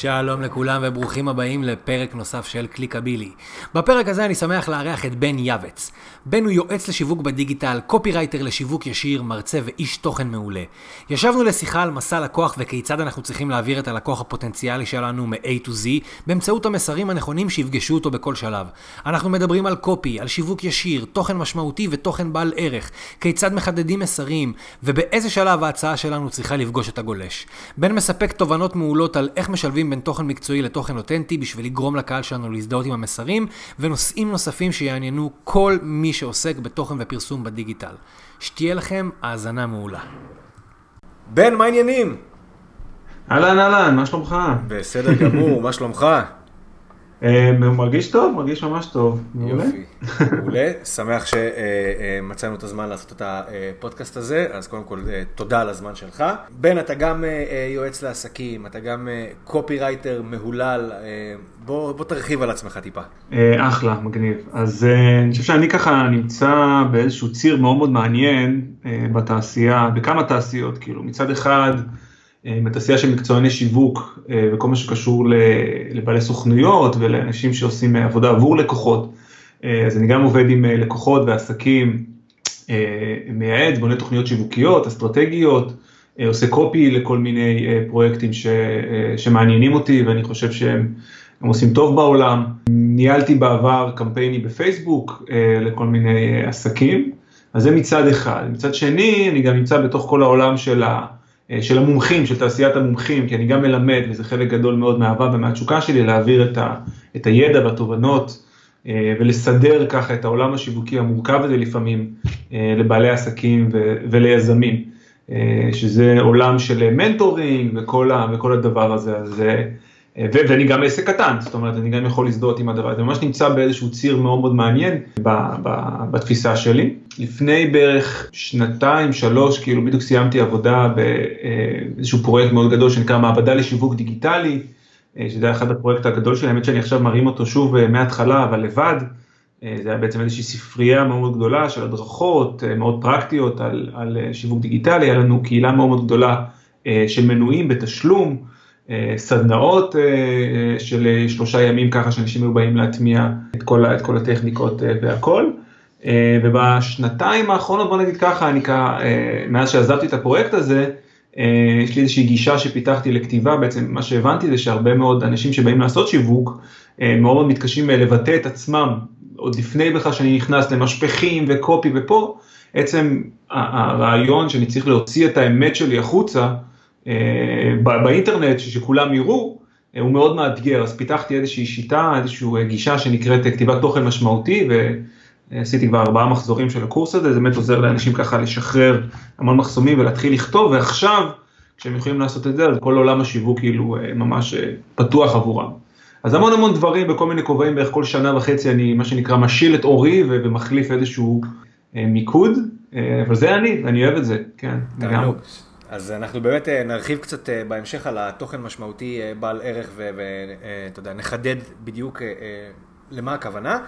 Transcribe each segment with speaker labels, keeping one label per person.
Speaker 1: שלום לכולם וברוכים הבאים לפרק נוסף של קליקבילי. בפרק הזה אני שמח לארח את בן יעבץ. בן הוא יועץ לשיווק בדיגיטל, קופירייטר לשיווק ישיר, מרצה ואיש תוכן מעולה. ישבנו לשיחה על מסע לקוח וכיצד אנחנו צריכים להעביר את הלקוח הפוטנציאלי שלנו מ-A to Z באמצעות המסרים הנכונים שיפגשו אותו בכל שלב. אנחנו מדברים על קופי, על שיווק ישיר, תוכן משמעותי ותוכן בעל ערך, כיצד מחדדים מסרים ובאיזה שלב ההצעה שלנו צריכה לפגוש את הגולש. בן מספק תובנות מעולות על איך משלבים בין תוכן מקצועי לתוכן אותנטי בשביל לגרום לקהל שלנו להזדהות עם המסרים ונושאים נוספים שיעניינו כל מי שעוסק בתוכן ופרסום בדיגיטל. שתהיה לכם האזנה מעולה. בן, מה העניינים?
Speaker 2: אהלן אהלן, מה שלומך?
Speaker 1: בסדר גמור, מה שלומך?
Speaker 2: אה, מרגיש טוב, מרגיש ממש טוב.
Speaker 1: יופי, מעולה. שמח שמצאנו את הזמן לעשות את הפודקאסט הזה, אז קודם כל אה, תודה על הזמן שלך. בן, אתה גם אה, יועץ לעסקים, אתה גם קופירייטר מהולל, בוא, בוא תרחיב על עצמך טיפה.
Speaker 2: אחלה, מגניב. אז אני חושב שאני ככה נמצא באיזשהו ציר מאוד מאוד מעניין בתעשייה, בכמה תעשיות, כאילו מצד אחד, בתעשייה של מקצועני שיווק וכל מה שקשור לבעלי סוכנויות ולאנשים שעושים עבודה עבור לקוחות. אז אני גם עובד עם לקוחות ועסקים, מייעץ, בונה תוכניות שיווקיות, אסטרטגיות, עושה קופי לכל מיני פרויקטים ש, שמעניינים אותי ואני חושב שהם עושים טוב בעולם. ניהלתי בעבר קמפייני בפייסבוק לכל מיני עסקים, אז זה מצד אחד. מצד שני, אני גם נמצא בתוך כל העולם של ה... של המומחים, של תעשיית המומחים, כי אני גם מלמד, וזה חלק גדול מאוד מהאהבה ומהתשוקה שלי, להעביר את, ה, את הידע והתובנות ולסדר ככה את העולם השיווקי המורכב הזה לפעמים לבעלי עסקים ו, וליזמים, שזה עולם של mentoring וכל, וכל הדבר הזה, אז, ואני גם עסק קטן, זאת אומרת, אני גם יכול להזדהות עם הדבר הזה, ממש נמצא באיזשהו ציר מאוד מאוד מעניין בתפיסה שלי. לפני בערך שנתיים, שלוש, כאילו בדיוק סיימתי עבודה באיזשהו פרויקט מאוד גדול שנקרא מעבדה לשיווק דיגיטלי, שזה היה אחד הפרויקט הגדול שלי, האמת שאני עכשיו מרים אותו שוב מההתחלה, אבל לבד. זה היה בעצם איזושהי ספרייה מאוד גדולה של הדרכות מאוד פרקטיות על, על שיווק דיגיטלי, היה לנו קהילה מאוד מאוד גדולה של מנויים בתשלום, סדנאות של שלושה ימים ככה שאנשים היו באים להטמיע את כל, את כל הטכניקות והכל. ובשנתיים האחרונות, בוא נגיד ככה, אני ככה, מאז שעזבתי את הפרויקט הזה, יש לי איזושהי גישה שפיתחתי לכתיבה, בעצם מה שהבנתי זה שהרבה מאוד אנשים שבאים לעשות שיווק, מאוד מאוד מתקשים לבטא את עצמם, עוד לפני בכלל שאני נכנס למשפחים וקופי ופה, עצם הרעיון שאני צריך להוציא את האמת שלי החוצה באינטרנט, שכולם יראו, הוא מאוד מאתגר, אז פיתחתי איזושהי שיטה, איזושהי גישה שנקראת כתיבת תוכן משמעותי, ועשיתי כבר ארבעה מחזורים של הקורס הזה, זה באמת עוזר לאנשים ככה לשחרר המון מחסומים ולהתחיל לכתוב, ועכשיו, כשהם יכולים לעשות את זה, אז כל עולם השיווק כאילו ממש פתוח עבורם. אז המון המון דברים בכל מיני כובעים, בערך כל שנה וחצי אני, מה שנקרא, משיל את אורי ומחליף איזשהו מיקוד, אבל זה אני, אני אוהב את זה, כן.
Speaker 1: אז אנחנו באמת נרחיב קצת בהמשך על התוכן משמעותי בעל ערך ואתה יודע, נחדד בדיוק למה הכוונה.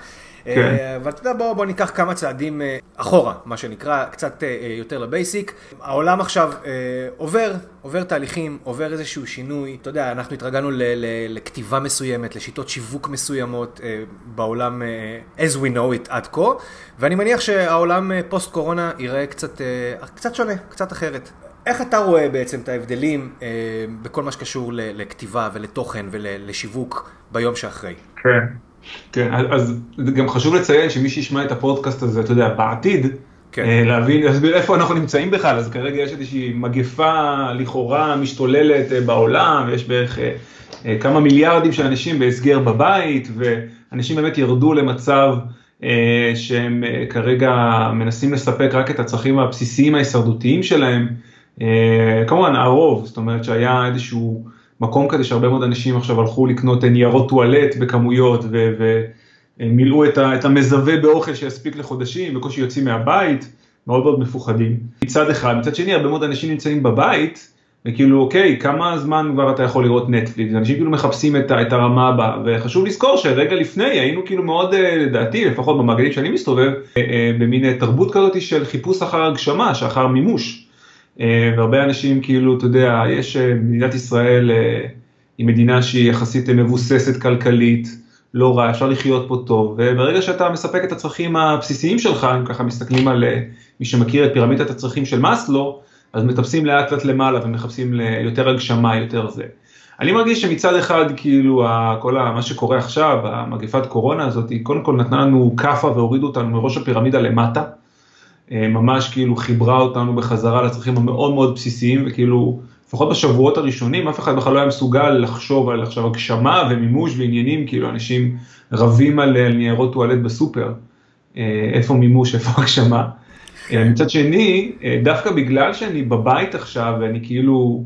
Speaker 1: כן. אבל אתה יודע, בוא, בוא ניקח כמה צעדים אחורה, מה שנקרא, קצת יותר לבייסיק. העולם עכשיו עובר, עובר תהליכים, עובר איזשהו שינוי. אתה יודע, אנחנו התרגלנו ל- ל- לכתיבה מסוימת, לשיטות שיווק מסוימות בעולם as we know it עד כה, ואני מניח שהעולם פוסט קורונה ייראה קצת, קצת שונה, קצת אחרת. איך אתה רואה בעצם את ההבדלים אה, בכל מה שקשור לכתיבה ולתוכן ולשיווק ביום שאחרי?
Speaker 2: כן, כן, אז גם חשוב לציין שמי שישמע את הפודקאסט הזה, אתה יודע, בעתיד, כן. אה, להבין, להסביר איפה אנחנו נמצאים בכלל, אז כרגע יש איזושהי מגפה לכאורה משתוללת אה, בעולם, ויש בערך אה, אה, כמה מיליארדים של אנשים בהסגר בבית, ואנשים באמת ירדו למצב אה, שהם אה, כרגע מנסים לספק רק את הצרכים הבסיסיים ההישרדותיים שלהם. כמובן הרוב, זאת אומרת שהיה איזשהו מקום כזה שהרבה מאוד אנשים עכשיו הלכו לקנות ניירות טואלט בכמויות ומילאו את המזווה באוכל שיספיק לחודשים, בקושי יוצאים מהבית, מאוד מאוד מפוחדים. מצד אחד, מצד שני הרבה מאוד אנשים נמצאים בבית, וכאילו אוקיי, כמה זמן כבר אתה יכול לראות נטפליקס, אנשים כאילו מחפשים את, את הרמה הבאה, וחשוב לזכור שרגע לפני היינו כאילו מאוד, לדעתי, לפחות במעגלים שאני מסתובב, במין תרבות כזאת של חיפוש אחר הגשמה, שאחר מימוש. והרבה אנשים כאילו, אתה יודע, יש במדינת ישראל, היא מדינה שהיא יחסית מבוססת כלכלית, לא רע, אפשר לחיות פה טוב, וברגע שאתה מספק את הצרכים הבסיסיים שלך, אם ככה מסתכלים על מי שמכיר את פירמידת הצרכים של מאסלו, אז מטפסים לאט לאט למעלה ומחפשים ליותר הגשמה, יותר זה. אני מרגיש שמצד אחד, כאילו, כל מה שקורה עכשיו, המגפת קורונה הזאת, היא קודם כל נתנה לנו כאפה והורידו אותנו מראש הפירמידה למטה. אה, ממש כאילו חיברה אותנו בחזרה לצרכים המאוד מאוד בסיסיים, וכאילו, לפחות בשבועות הראשונים, אף אחד בכלל לא היה מסוגל לחשוב על עכשיו הגשמה ומימוש ועניינים, כאילו אנשים רבים על ניירות טואלט בסופר, אה, איפה מימוש, איפה הגשמה. כן. מצד שני, אה, דווקא בגלל שאני בבית עכשיו, ואני כאילו,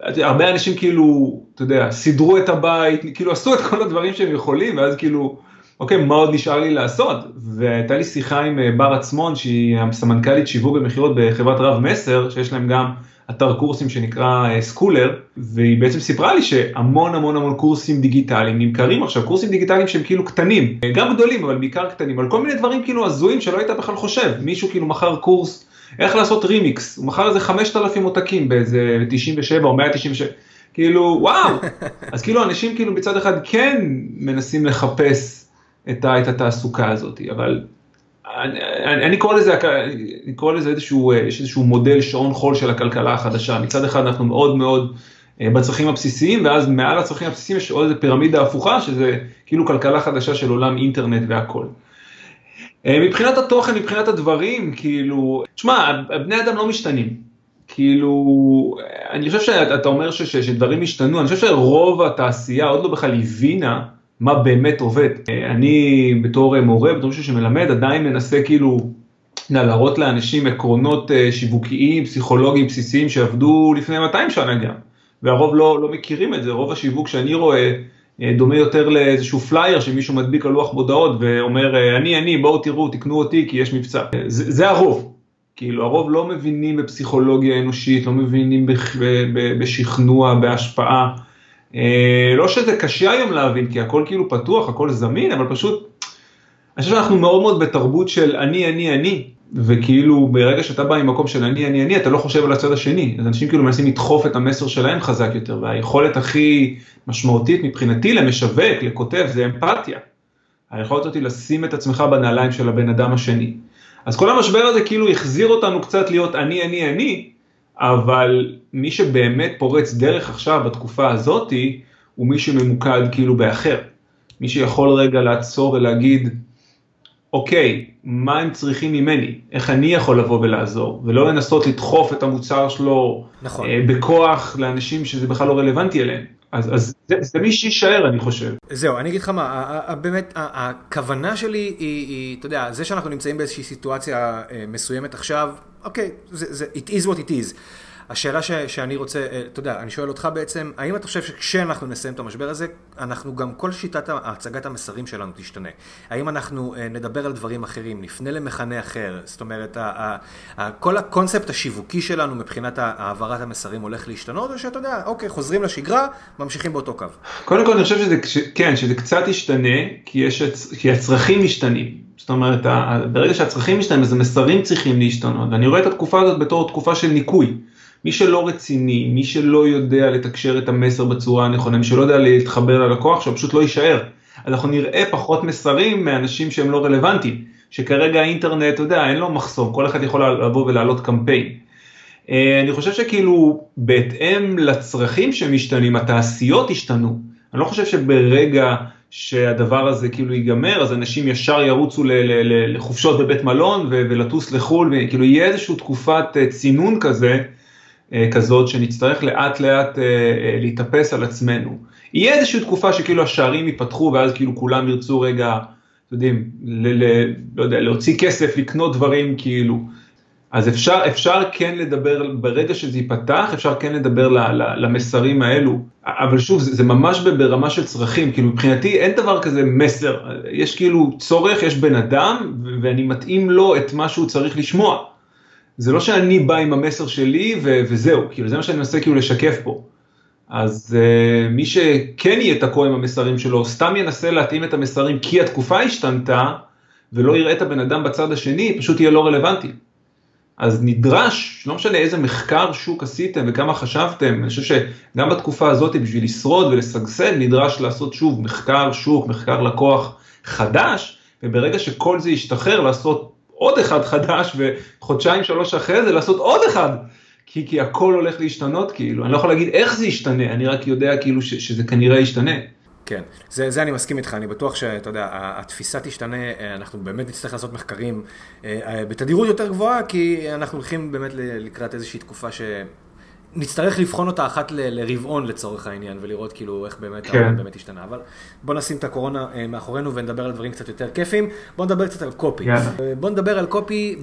Speaker 2: הרבה אנשים כאילו, אתה יודע, סידרו את הבית, כאילו עשו את כל הדברים שהם יכולים, ואז כאילו, אוקיי, מה עוד נשאר לי לעשות? והייתה לי שיחה עם אה, בר עצמון, שהיא הסמנכ"לית שיווק ומכירות בחברת רב מסר, שיש להם גם אתר קורסים שנקרא סקולר, אה, והיא בעצם סיפרה לי שהמון המון המון קורסים דיגיטליים נמכרים עכשיו, קורסים דיגיטליים שהם כאילו קטנים, גם גדולים אבל בעיקר קטנים, על כל מיני דברים כאילו הזויים שלא היית בכלל חושב, מישהו כאילו מכר קורס איך לעשות רימיקס, הוא מכר איזה 5,000 עותקים באיזה 97 או 197, כאילו וואו, אז כאילו אנשים כאילו מצד אחד כן מנסים לחפש את, את התעסוקה הזאת, אבל אני, אני קורא לזה, אני קורא לזה איזשהו, יש איזשהו מודל שעון חול של הכלכלה החדשה, מצד אחד אנחנו מאוד מאוד אה, בצרכים הבסיסיים, ואז מעל הצרכים הבסיסיים יש עוד איזה פירמידה הפוכה, שזה כאילו כלכלה חדשה של עולם אינטרנט והכל. אה, מבחינת התוכן, מבחינת הדברים, כאילו, תשמע, בני אדם לא משתנים. כאילו, אני חושב שאתה אומר ש, ש, שדברים השתנו, אני חושב שרוב התעשייה עוד לא בכלל הבינה מה באמת עובד. אה, אני בתור מורה, בתור מישהו שמלמד, עדיין מנסה כאילו להראות לאנשים עקרונות אה, שיווקיים, פסיכולוגיים, בסיסיים שעבדו לפני 200 שנה גם, והרוב לא, לא מכירים את זה, רוב השיווק שאני רואה אה, דומה יותר לאיזשהו פלייר שמישהו מדביק על לוח מודעות ואומר אני אני בואו תראו תקנו אותי כי יש מבצע. זה, זה הרוב. כאילו הרוב לא מבינים בפסיכולוגיה אנושית, לא מבינים בשכנוע, בהשפעה. אה, לא שזה קשה היום להבין, כי הכל כאילו פתוח, הכל זמין, אבל פשוט, אני חושב שאנחנו מאוד מאוד בתרבות של אני, אני, אני, וכאילו ברגע שאתה בא ממקום של אני, אני, אני, אתה לא חושב על הצד השני, אז אנשים כאילו מנסים לדחוף את המסר שלהם חזק יותר, והיכולת הכי משמעותית מבחינתי למשווק, לכותב, זה אמפתיה. היכולת אותי לשים את עצמך בנעליים של הבן אדם השני. אז כל המשבר הזה כאילו החזיר אותנו קצת להיות אני, אני, אני, אבל מי שבאמת פורץ דרך עכשיו בתקופה הזאתי, הוא מי שממוקד כאילו באחר. מי שיכול רגע לעצור ולהגיד, אוקיי, מה הם צריכים ממני? איך אני יכול לבוא ולעזור? ולא לנסות לדחוף את המוצר שלו נכון. אה, בכוח לאנשים שזה בכלל לא רלוונטי אליהם. אז, אז זה, זה מי שיישאר, אני חושב.
Speaker 1: זהו, אני אגיד לך מה, באמת, הכוונה שלי היא, היא, אתה יודע, זה שאנחנו נמצאים באיזושהי סיטואציה אה, מסוימת עכשיו, אוקיי, זה, זה, it is what it is. השאלה ש, שאני רוצה, אה, אתה יודע, אני שואל אותך בעצם, האם אתה חושב שכשאנחנו נסיים את המשבר הזה, אנחנו גם, כל שיטת הצגת המסרים שלנו תשתנה? האם אנחנו אה, נדבר על דברים אחרים, נפנה למכנה אחר? זאת אומרת, ה, ה, כל הקונספט השיווקי שלנו מבחינת העברת המסרים הולך להשתנות, או שאתה יודע, אוקיי, חוזרים לשגרה, ממשיכים באותו קו?
Speaker 2: קודם כל אני חושב שזה, כן, שזה קצת ישתנה, כי, יש, כי הצרכים משתנים. זאת אומרת, ברגע שהצרכים משתנים, אז המסרים צריכים להשתנות, ואני רואה את התקופה הזאת בתור תקופה של ניקוי. מי שלא רציני, מי שלא יודע לתקשר את המסר בצורה הנכונה, מי שלא יודע להתחבר ללקוח שלו, פשוט לא יישאר. אנחנו נראה פחות מסרים מאנשים שהם לא רלוונטיים, שכרגע האינטרנט, אתה יודע, אין לו מחסום, כל אחד יכול לבוא ולהעלות קמפיין. אה, אני חושב שכאילו בהתאם לצרכים שמשתנים, התעשיות השתנו. אני לא חושב שברגע שהדבר הזה כאילו ייגמר, אז אנשים ישר ירוצו לחופשות בבית מלון ולטוס לחו"ל, וכאילו יהיה איזושהי תקופת אה, צינון כזה, כזאת שנצטרך לאט לאט אה, אה, להתאפס על עצמנו. יהיה איזושהי תקופה שכאילו השערים ייפתחו ואז כאילו כולם ירצו רגע, אתם יודעים, ל, ל, לא יודע, להוציא כסף, לקנות דברים כאילו. אז אפשר, אפשר כן לדבר, ברגע שזה ייפתח, אפשר כן לדבר ל, ל, למסרים האלו, אבל שוב, זה, זה ממש ברמה של צרכים, כאילו מבחינתי אין דבר כזה מסר, יש כאילו צורך, יש בן אדם, ואני מתאים לו את מה שהוא צריך לשמוע. זה לא שאני בא עם המסר שלי ו- וזהו, כאילו זה מה שאני מנסה כאילו לשקף פה. אז uh, מי שכן יהיה תקוע עם המסרים שלו, סתם ינסה להתאים את המסרים כי התקופה השתנתה, ולא יראה את הבן אדם בצד השני, פשוט יהיה לא רלוונטי. אז נדרש, לא משנה איזה מחקר שוק עשיתם וכמה חשבתם, אני חושב שגם בתקופה הזאת בשביל לשרוד ולשגשג נדרש לעשות שוב מחקר שוק, מחקר לקוח חדש, וברגע שכל זה ישתחרר לעשות עוד אחד חדש וחודשיים שלוש אחרי זה לעשות עוד אחד. כי, כי הכל הולך להשתנות כאילו, אני לא יכול להגיד איך זה ישתנה, אני רק יודע כאילו ש, שזה כנראה ישתנה.
Speaker 1: כן, זה, זה אני מסכים איתך, אני בטוח שאתה יודע, התפיסה תשתנה, אנחנו באמת נצטרך לעשות מחקרים אה, אה, בתדירות יותר גבוהה, כי אנחנו הולכים באמת לקראת איזושהי תקופה ש... נצטרך לבחון אותה אחת לרבעון לצורך העניין, ולראות כאילו איך באמת כן. העולם באמת השתנה. אבל בוא נשים את הקורונה אה, מאחורינו ונדבר על דברים קצת יותר כיפים. בוא נדבר קצת על קופי. Yeah. בוא נדבר על קופי,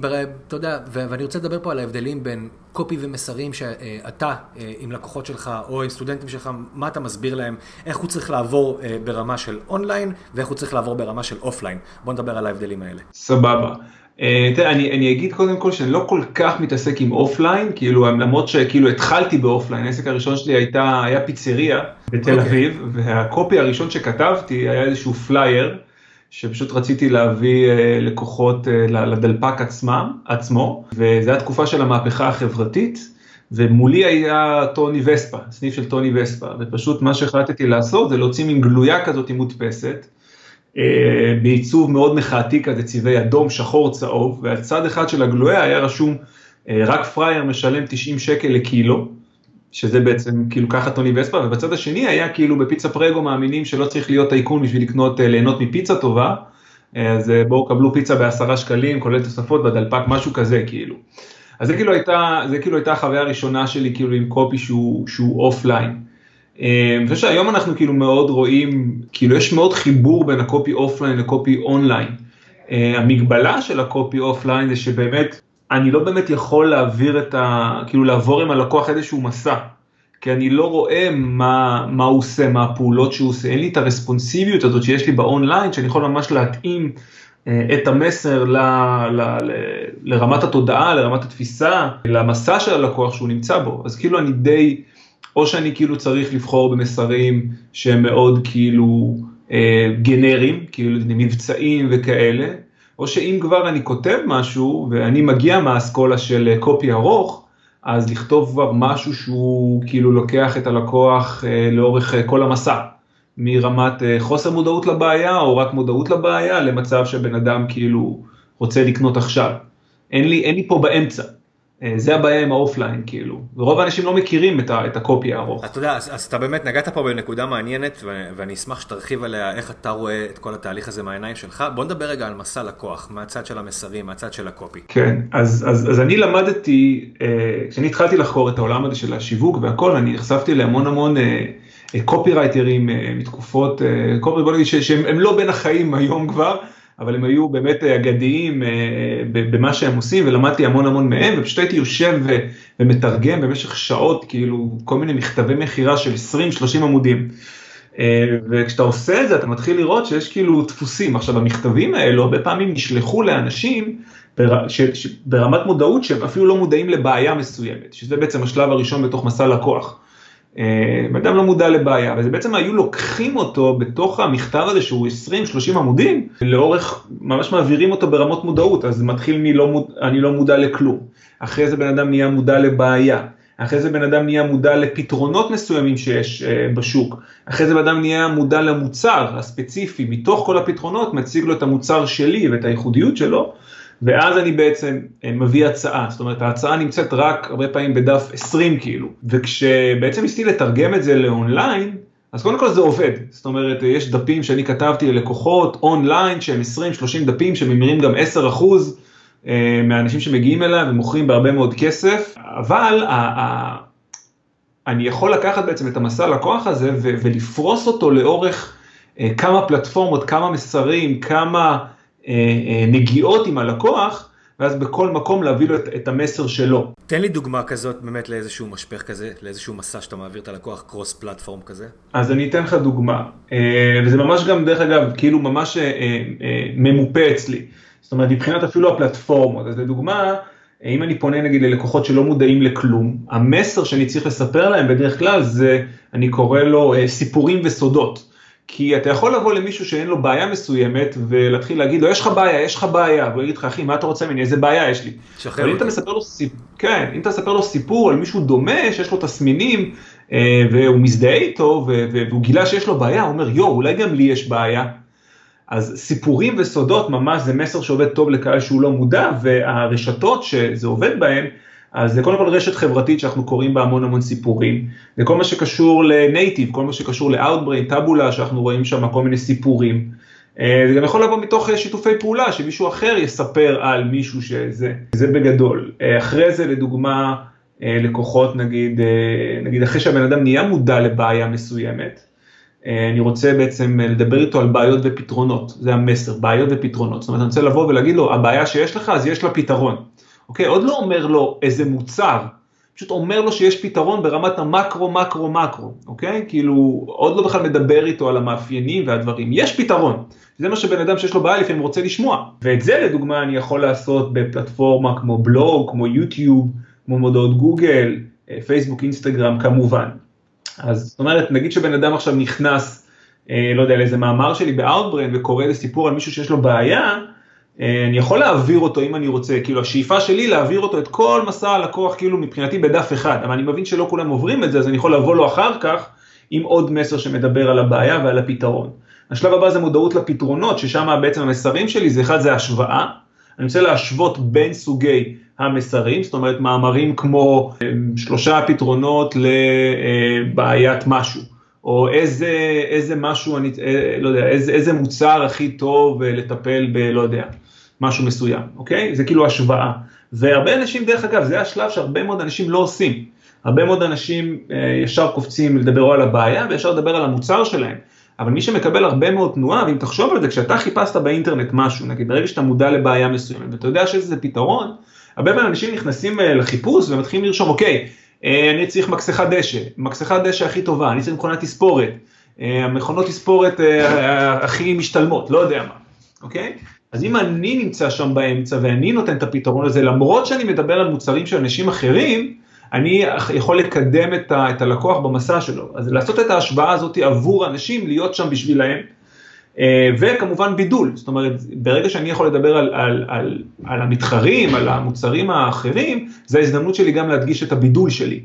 Speaker 1: אתה יודע, ואני רוצה לדבר פה על ההבדלים בין קופי ומסרים שאתה עם לקוחות שלך או עם סטודנטים שלך, מה אתה מסביר להם, איך הוא צריך לעבור אה, ברמה של אונליין ואיך הוא צריך לעבור ברמה של offline. בוא נדבר על ההבדלים האלה.
Speaker 2: סבבה. אה, תראה, אני, אני אגיד קודם כל שאני לא כל כך מתעסק עם offline, כאילו למרות שכאילו התחלתי ב offline, העסק הראשון שלי הייתה, היה פיצריה בתל okay. אוקיי. אביב, והקופי הראשון שכתבתי היה איזשהו פלייר, שפשוט רציתי להביא אה, לקוחות אה, לדלפק עצמם, עצמו, וזו הייתה תקופה של המהפכה החברתית, ומולי היה טוני וספה, סניף של טוני וספה, ופשוט מה שהחלטתי לעשות זה להוציא מין גלויה כזאת מודפסת, בעיצוב מאוד מחאתי כזה, צבעי אדום, שחור, צהוב, ועל צד אחד של הגלויה היה רשום, אה, רק פרייר משלם 90 שקל לקילו, שזה בעצם כאילו ככה טוני וספה, ובצד השני היה כאילו בפיצה פרגו מאמינים שלא צריך להיות טייקון בשביל לקנות, אה, ליהנות מפיצה טובה, אז בואו קבלו פיצה בעשרה שקלים, כולל תוספות בדלפק, משהו כזה כאילו. אז זה כאילו הייתה, זה כאילו הייתה החוויה הראשונה שלי כאילו עם קופי שהוא, שהוא offline. אה, אני חושב שהיום אנחנו כאילו מאוד רואים, כאילו יש מאוד חיבור בין הקופי offline לקופי אונליין. אה, המגבלה של הקופי offline זה שבאמת, אני לא באמת יכול להעביר את ה... כאילו לעבור עם הלקוח איזשהו מסע. כי אני לא רואה מה, מה הוא עושה, מה הפעולות שהוא עושה, אין לי את הרספונסיביות הזאת שיש לי באונליין, שאני יכול ממש להתאים אה, את המסר ל, ל, ל, לרמת התודעה, לרמת התפיסה, למסע של הלקוח שהוא נמצא בו. אז כאילו אני די... או שאני כאילו צריך לבחור במסרים שהם מאוד כאילו אה, גנריים, כאילו מבצעים וכאלה, או שאם כבר אני כותב משהו ואני מגיע מהאסכולה של קופי ארוך, אז לכתוב כבר משהו שהוא כאילו לוקח את הלקוח אה, לאורך אה, כל המסע, מרמת אה, חוסר מודעות לבעיה או רק מודעות לבעיה למצב שבן אדם כאילו רוצה לקנות עכשיו. אין לי, אין לי פה באמצע. אה, זה הבעיה עם ה offline כאילו, ורוב האנשים לא מכירים את, ה, את הקופי הארוך.
Speaker 1: אתה יודע, אז, אז אתה באמת נגעת פה בנקודה מעניינת, ו, ואני אשמח שתרחיב עליה איך אתה רואה את כל התהליך הזה מהעיניים שלך. בוא נדבר רגע על מסע לקוח, מהצד של המסרים, מהצד של הקופי.
Speaker 2: כן, אז, אז, אז אני למדתי, אה, כשאני התחלתי לחקור את העולם הזה של השיווק והכל, אני נחשפתי להמון המון אה, קופי רייטרים מתקופות, קופי, בוא נגיד שהם לא בין החיים היום כבר. אבל הם היו באמת אגדיים אה, במה שהם עושים ולמדתי המון המון מהם ופשוט הייתי יושב ומתרגם במשך שעות כאילו כל מיני מכתבי מכירה של 20-30 עמודים. אה, וכשאתה עושה את זה אתה מתחיל לראות שיש כאילו דפוסים. עכשיו המכתבים האלו הרבה פעמים נשלחו לאנשים בר... ש... ש... ברמת מודעות שהם אפילו לא מודעים לבעיה מסוימת, שזה בעצם השלב הראשון בתוך מסע לקוח. אה, בן אדם לא מודע לבעיה, וזה בעצם היו לוקחים אותו בתוך המכתב הזה שהוא 20-30 עמודים, לאורך, ממש מעבירים אותו ברמות מודעות, אז זה מתחיל מלא מוד, אני לא מודע לכלום, אחרי זה בן אדם נהיה מודע לבעיה, אחרי זה בן אדם נהיה מודע לפתרונות מסוימים שיש uh, בשוק, אחרי זה בן אדם נהיה מודע למוצר הספציפי, מתוך כל הפתרונות מציג לו את המוצר שלי ואת הייחודיות שלו, ואז אני בעצם אה, מביא הצעה, זאת אומרת ההצעה נמצאת רק הרבה פעמים בדף 20 כאילו, וכשבעצם ניסיתי לתרגם את זה לאונליין, אז קודם כל זה עובד, זאת אומרת יש דפים שאני כתבתי ללקוחות אונליין שהם 20-30 דפים שממירים גם 10 אחוז אה, מהאנשים שמגיעים אליי ומוכרים בהרבה מאוד כסף, אבל אני יכול לקחת בעצם את המסע לקוח הזה ולפרוס אותו לאורך אה, כמה פלטפורמות, כמה מסרים, כמה... אה, אה, נגיעות עם הלקוח, ואז בכל מקום להביא לו את, את המסר שלו.
Speaker 1: תן לי דוגמה כזאת באמת לאיזשהו משפך כזה, לאיזשהו מסע שאתה מעביר את הלקוח קרוס פלטפורם כזה.
Speaker 2: אז אני אתן לך דוגמה, אה, וזה ממש גם דרך אגב, כאילו ממש ממופה אצלי. זאת אומרת, מבחינת אפילו הפלטפורמות, אז לדוגמה, אם אני פונה נגיד ללקוחות שלא מודעים לכלום, המסר שאני צריך לספר להם בדרך כלל זה, אני קורא לו סיפורים וסודות. כי אתה יכול לבוא למישהו שאין לו בעיה מסוימת ולהתחיל להגיד לו יש לך בעיה, יש לך בעיה, והוא יגיד לך אחי מה אתה רוצה ממני, איזה בעיה יש לי. אבל אם אתה מספר לו סיפור, כן, אם אתה מספר לו סיפור על מישהו דומה שיש לו תסמינים אה, והוא מזדהה איתו והוא גילה שיש לו בעיה, הוא אומר יואו אולי גם לי יש בעיה. אז סיפורים וסודות ממש זה מסר שעובד טוב לקהל שהוא לא מודע והרשתות שזה עובד בהן אז זה קודם כל רשת חברתית שאנחנו קוראים בה המון המון סיפורים, וכל מה שקשור לנייטיב, כל מה שקשור ל-outbrain, טאבולה, שאנחנו רואים שם כל מיני סיפורים. אה, זה גם יכול לבוא מתוך אה, שיתופי פעולה, שמישהו אחר יספר על מישהו שזה, זה בגדול. אה, אחרי זה לדוגמה, לקוחות נגיד, נגיד אחרי שהבן אדם נהיה מודע לבעיה מסוימת, אני רוצה בעצם לדבר איתו על בעיות ופתרונות, זה המסר, בעיות ופתרונות. זאת אומרת, אני רוצה לבוא ולהגיד לו, הבעיה שיש לך, אז יש לה פתרון. אוקיי? עוד לא אומר לו איזה מוצר, פשוט אומר לו שיש פתרון ברמת המקרו, מקרו, מקרו, אוקיי? כאילו, עוד לא בכלל מדבר איתו על המאפיינים והדברים. יש פתרון. זה מה שבן אדם שיש לו בעיה לפעמים רוצה לשמוע. ואת זה לדוגמה אני יכול לעשות בפלטפורמה כמו בלוג, כמו יוטיוב, כמו מודעות גוגל, אה, פייסבוק, אינסטגרם כמובן. אז זאת אומרת, נגיד שבן אדם עכשיו נכנס, אה, לא יודע, לאיזה מאמר שלי ב-Outbrain וקורא איזה סיפור על מישהו שיש לו בעיה, אני יכול להעביר אותו אם אני רוצה, כאילו השאיפה שלי להעביר אותו את כל מסע הלקוח כאילו מבחינתי בדף אחד, אבל אני מבין שלא כולם עוברים את זה, אז אני יכול לבוא לו אחר כך עם עוד מסר שמדבר על הבעיה ועל הפתרון. השלב הבא זה מודעות לפתרונות, ששם בעצם המסרים שלי זה אחד זה השוואה, אני רוצה להשוות בין סוגי המסרים, זאת אומרת מאמרים כמו אה, שלושה פתרונות לבעיית משהו. או איזה, איזה משהו, אני, אה, לא יודע, איזה, איזה מוצר הכי טוב לטפל ב... לא יודע, משהו מסוים, אוקיי? זה כאילו השוואה. והרבה אנשים, דרך אגב, זה השלב שהרבה מאוד אנשים לא עושים. הרבה מאוד אנשים אה, ישר קופצים לדבר על הבעיה וישר לדבר על המוצר שלהם. אבל מי שמקבל הרבה מאוד תנועה, ואם תחשוב על זה, כשאתה חיפשת באינטרנט משהו, נגיד ברגע שאתה מודע לבעיה מסוימת, ואתה יודע שזה פתרון, הרבה מאוד אנשים נכנסים אה, לחיפוש ומתחילים לרשום, אוקיי, אה, אני צריך מקסחת דשא, מקסחת דשא הכי טובה, אני צריך מכונת תספורת, אה, המכונות תספורת הכי משתלמות, לא יודע מה, אוקיי? אז אם אני נמצא שם באמצע ואני נותן את הפתרון הזה, למרות שאני מדבר על מוצרים של אנשים אחרים, אני יכול לקדם את, ה, את הלקוח במסע שלו. אז לעשות את ההשוואה הזאת עבור אנשים, להיות שם בשבילהם. אה, וכמובן בידול, זאת אומרת, ברגע שאני יכול לדבר על, על, על, על המתחרים, על המוצרים האחרים, זה ההזדמנות שלי גם להדגיש את הבידול שלי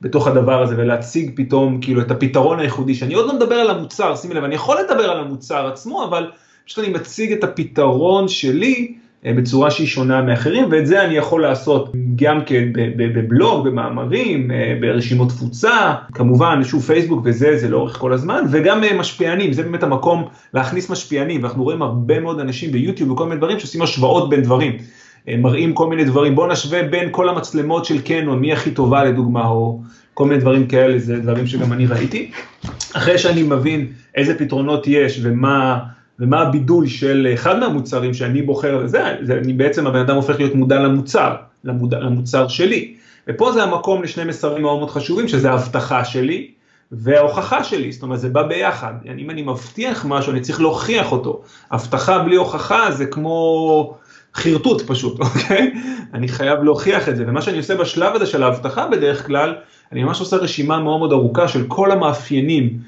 Speaker 2: בתוך הדבר הזה ולהציג פתאום כאילו את הפתרון הייחודי, שאני עוד לא מדבר על המוצר, שימי לב, אני יכול לדבר על המוצר עצמו, אבל פשוט אני מציג את הפתרון שלי אה, בצורה שהיא שונה מאחרים, ואת זה אני יכול לעשות גם כן בבלוג, במאמרים, אה, ברשימות תפוצה, כמובן, שוב פייסבוק וזה, זה לאורך כל הזמן, וגם אה, משפיענים, זה באמת המקום להכניס משפיענים, ואנחנו רואים הרבה מאוד אנשים ביוטיוב וכל מיני דברים שעושים השוואות בין דברים. מראים כל מיני דברים, בואו נשווה בין כל המצלמות של קנון, מי הכי טובה לדוגמה, או כל מיני דברים כאלה, זה דברים שגם אני ראיתי. אחרי שאני מבין איזה פתרונות יש ומה... ומה הבידול של אחד מהמוצרים שאני בוחר, זה, זה אני בעצם הבן אדם הופך להיות מודע למוצר, למודע, למוצר שלי. ופה זה המקום לשני מסרים מאוד מאוד חשובים, שזה ההבטחה שלי וההוכחה שלי, זאת אומרת זה בא ביחד. אם אני מבטיח משהו, אני צריך להוכיח אותו. הבטחה בלי הוכחה זה כמו חרטוט פשוט, אוקיי? אני חייב להוכיח את זה, ומה שאני עושה בשלב הזה של ההבטחה בדרך כלל, אני ממש עושה רשימה מאוד מאוד ארוכה של כל המאפיינים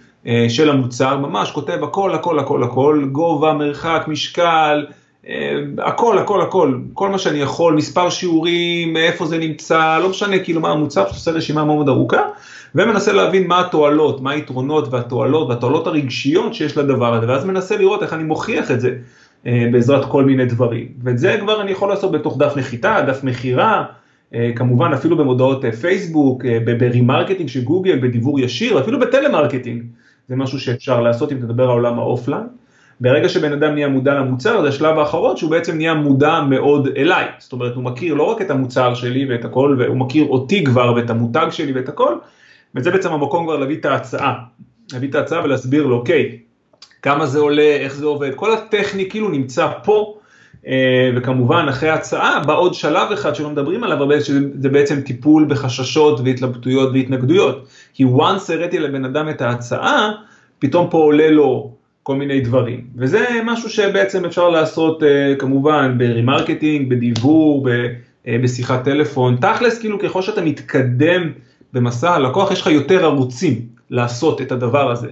Speaker 2: של המוצר, ממש כותב הכל, הכל, הכל, הכל, גובה, מרחק, משקל, אה, הכל, הכל, הכל, כל מה שאני יכול, מספר שיעורים, איפה זה נמצא, לא משנה כאילו מה המוצר, פשוט עושה רשימה מאוד ארוכה, ומנסה להבין מה התועלות, מה היתרונות והתועלות והתועלות הרגשיות שיש לדבר הזה, ואז מנסה לראות איך אני מוכיח את זה אה, בעזרת כל מיני דברים. ואת זה כבר אני יכול לעשות בתוך דף נחיתה, דף מכירה, כמובן אפילו במודעות פייסבוק, ב remarketing של גוגל, בדיבור ישיר, אפילו בטלמרקטינג. זה משהו שאפשר לעשות אם תדבר על עולם ה offline. ברגע שבן אדם נהיה מודע למוצר, זה השלב האחרון שהוא בעצם נהיה מודע מאוד אליי. זאת אומרת, הוא מכיר לא רק את המוצר שלי ואת הכל, והוא מכיר אותי כבר ואת המותג שלי ואת הכל, וזה בעצם המקום כבר להביא את ההצעה. להביא את ההצעה ולהסביר לו, אוקיי, כמה זה עולה, איך זה עובד, כל הטכני כאילו נמצא פה, אה, וכמובן אחרי ההצעה בא עוד שלב אחד שלא מדברים עליו הרבה, שזה בעצם טיפול בחששות והתלבטויות והתנגדויות. כי once הראיתי לבן אדם את ההצעה, פתאום פה עולה לו כל מיני דברים. וזה משהו שבעצם אפשר לעשות אה, כמובן ב remarketing, בדיבור, אה, בשיחת טלפון. תכלס, כאילו ככל שאתה מתקדם במסע הלקוח, יש לך יותר ערוצים לעשות את הדבר הזה.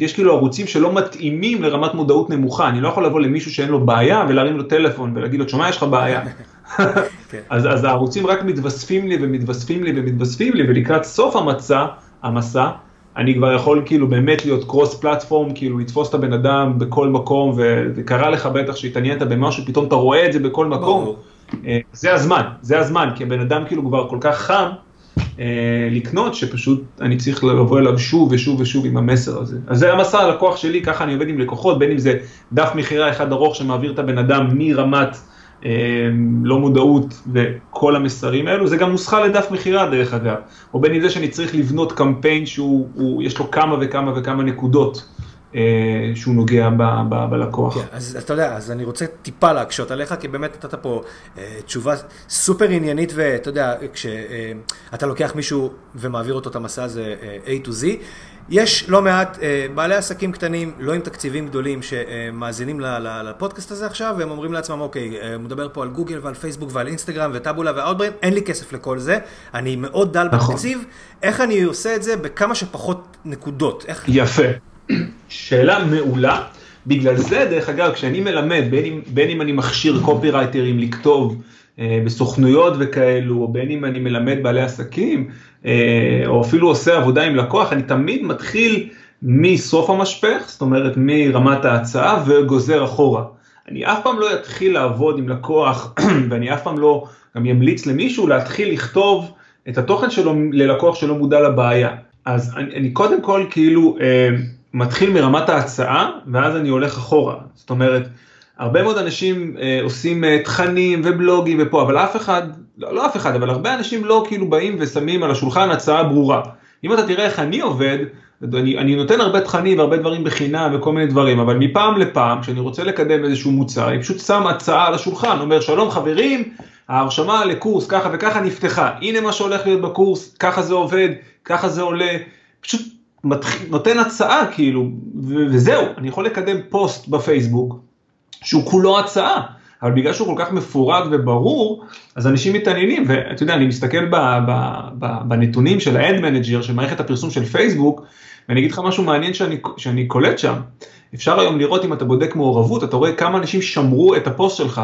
Speaker 2: יש כאילו ערוצים שלא מתאימים לרמת מודעות נמוכה, אני לא יכול לבוא למישהו שאין לו בעיה ולהרים לו טלפון ולהגיד לו, שומע, יש לך בעיה. כן. אז, אז הערוצים רק מתווספים לי ומתווספים לי ומתווספים לי, ולקראת סוף המצע, המסע, אני כבר יכול כאילו באמת להיות קרוס פלטפורם, כאילו לתפוס את הבן אדם בכל מקום, וקרה לך בטח שהתעניינת במשהו, פתאום אתה רואה את זה בכל מקום. אה, זה הזמן, זה הזמן, כי הבן אדם כאילו כבר כל כך חם, אה, לקנות, שפשוט אני צריך לבוא אליו שוב ושוב ושוב עם המסר הזה. אז זה המסע הלקוח שלי, ככה אני עובד עם לקוחות, בין אם זה דף מכירה אחד ארוך שמעביר את הבן אדם מרמת לא מודעות וכל המסרים האלו, זה גם נוסחה לדף מכירה דרך אגב, או בין אם זה שאני צריך לבנות קמפיין שהוא, יש לו כמה וכמה וכמה נקודות. אה, שהוא נוגע ב, ב, בלקוח.
Speaker 1: כן, אז אתה יודע, אז אני רוצה טיפה להקשות עליך, כי באמת נתת פה אה, תשובה סופר עניינית, ואתה יודע, כשאתה אה, לוקח מישהו ומעביר אותו את המסע הזה A to Z, יש לא מעט אה, בעלי עסקים קטנים, לא עם תקציבים גדולים, שמאזינים לפודקאסט הזה עכשיו, והם אומרים לעצמם, אוקיי, אה, הוא מדבר פה על גוגל ועל פייסבוק ועל אינסטגרם וטאבולה ועוד דברים, אין לי כסף לכל זה, אני מאוד דל נכון. בתקציב, איך אני עושה את זה בכמה שפחות נקודות? איך...
Speaker 2: יפה. שאלה מעולה. בגלל זה, דרך אגב, כשאני מלמד, בין אם, בין אם אני מכשיר קופירייטרים לכתוב אה, בסוכנויות וכאלו, או בין אם אני מלמד בעלי עסקים, או אפילו עושה עבודה עם לקוח, אני תמיד מתחיל מסוף המשפך, זאת אומרת מרמת ההצעה וגוזר אחורה. אני אף פעם לא אתחיל לעבוד עם לקוח, ואני אף פעם לא גם ימליץ למישהו להתחיל לכתוב את התוכן שלו ללקוח שלא מודע לבעיה. אז אני, אני קודם כל כאילו אה, מתחיל מרמת ההצעה, ואז אני הולך אחורה. זאת אומרת, הרבה מאוד אנשים אה, עושים אה, תכנים ובלוגים ופה, אבל אף אחד, לא, לא אף אחד, אבל הרבה אנשים לא כאילו באים ושמים על השולחן הצעה ברורה. אם אתה תראה איך אני עובד, אני, אני נותן הרבה תכנים והרבה דברים בחינם וכל מיני דברים, אבל מפעם לפעם, כשאני רוצה לקדם איזשהו מוצר, אני פשוט שם הצעה על השולחן, אומר שלום חברים, ההרשמה לקורס ככה וככה נפתחה, הנה מה שהולך להיות בקורס, ככה זה עובד, ככה זה עולה, פשוט מתחיל, נותן הצעה כאילו, וזהו, אני יכול לקדם פוסט בפייסבוק, שהוא כולו הצעה, אבל בגלל שהוא כל כך מפורט וברור, אז אנשים מתעניינים, ואתה יודע, אני מסתכל ב, ב, ב, בנתונים של ה Ad Manager, של מערכת הפרסום של פייסבוק, ואני אגיד לך משהו מעניין שאני, שאני קולט שם. אפשר היום לראות אם אתה בודק מעורבות, אתה רואה כמה אנשים שמרו את הפוסט שלך.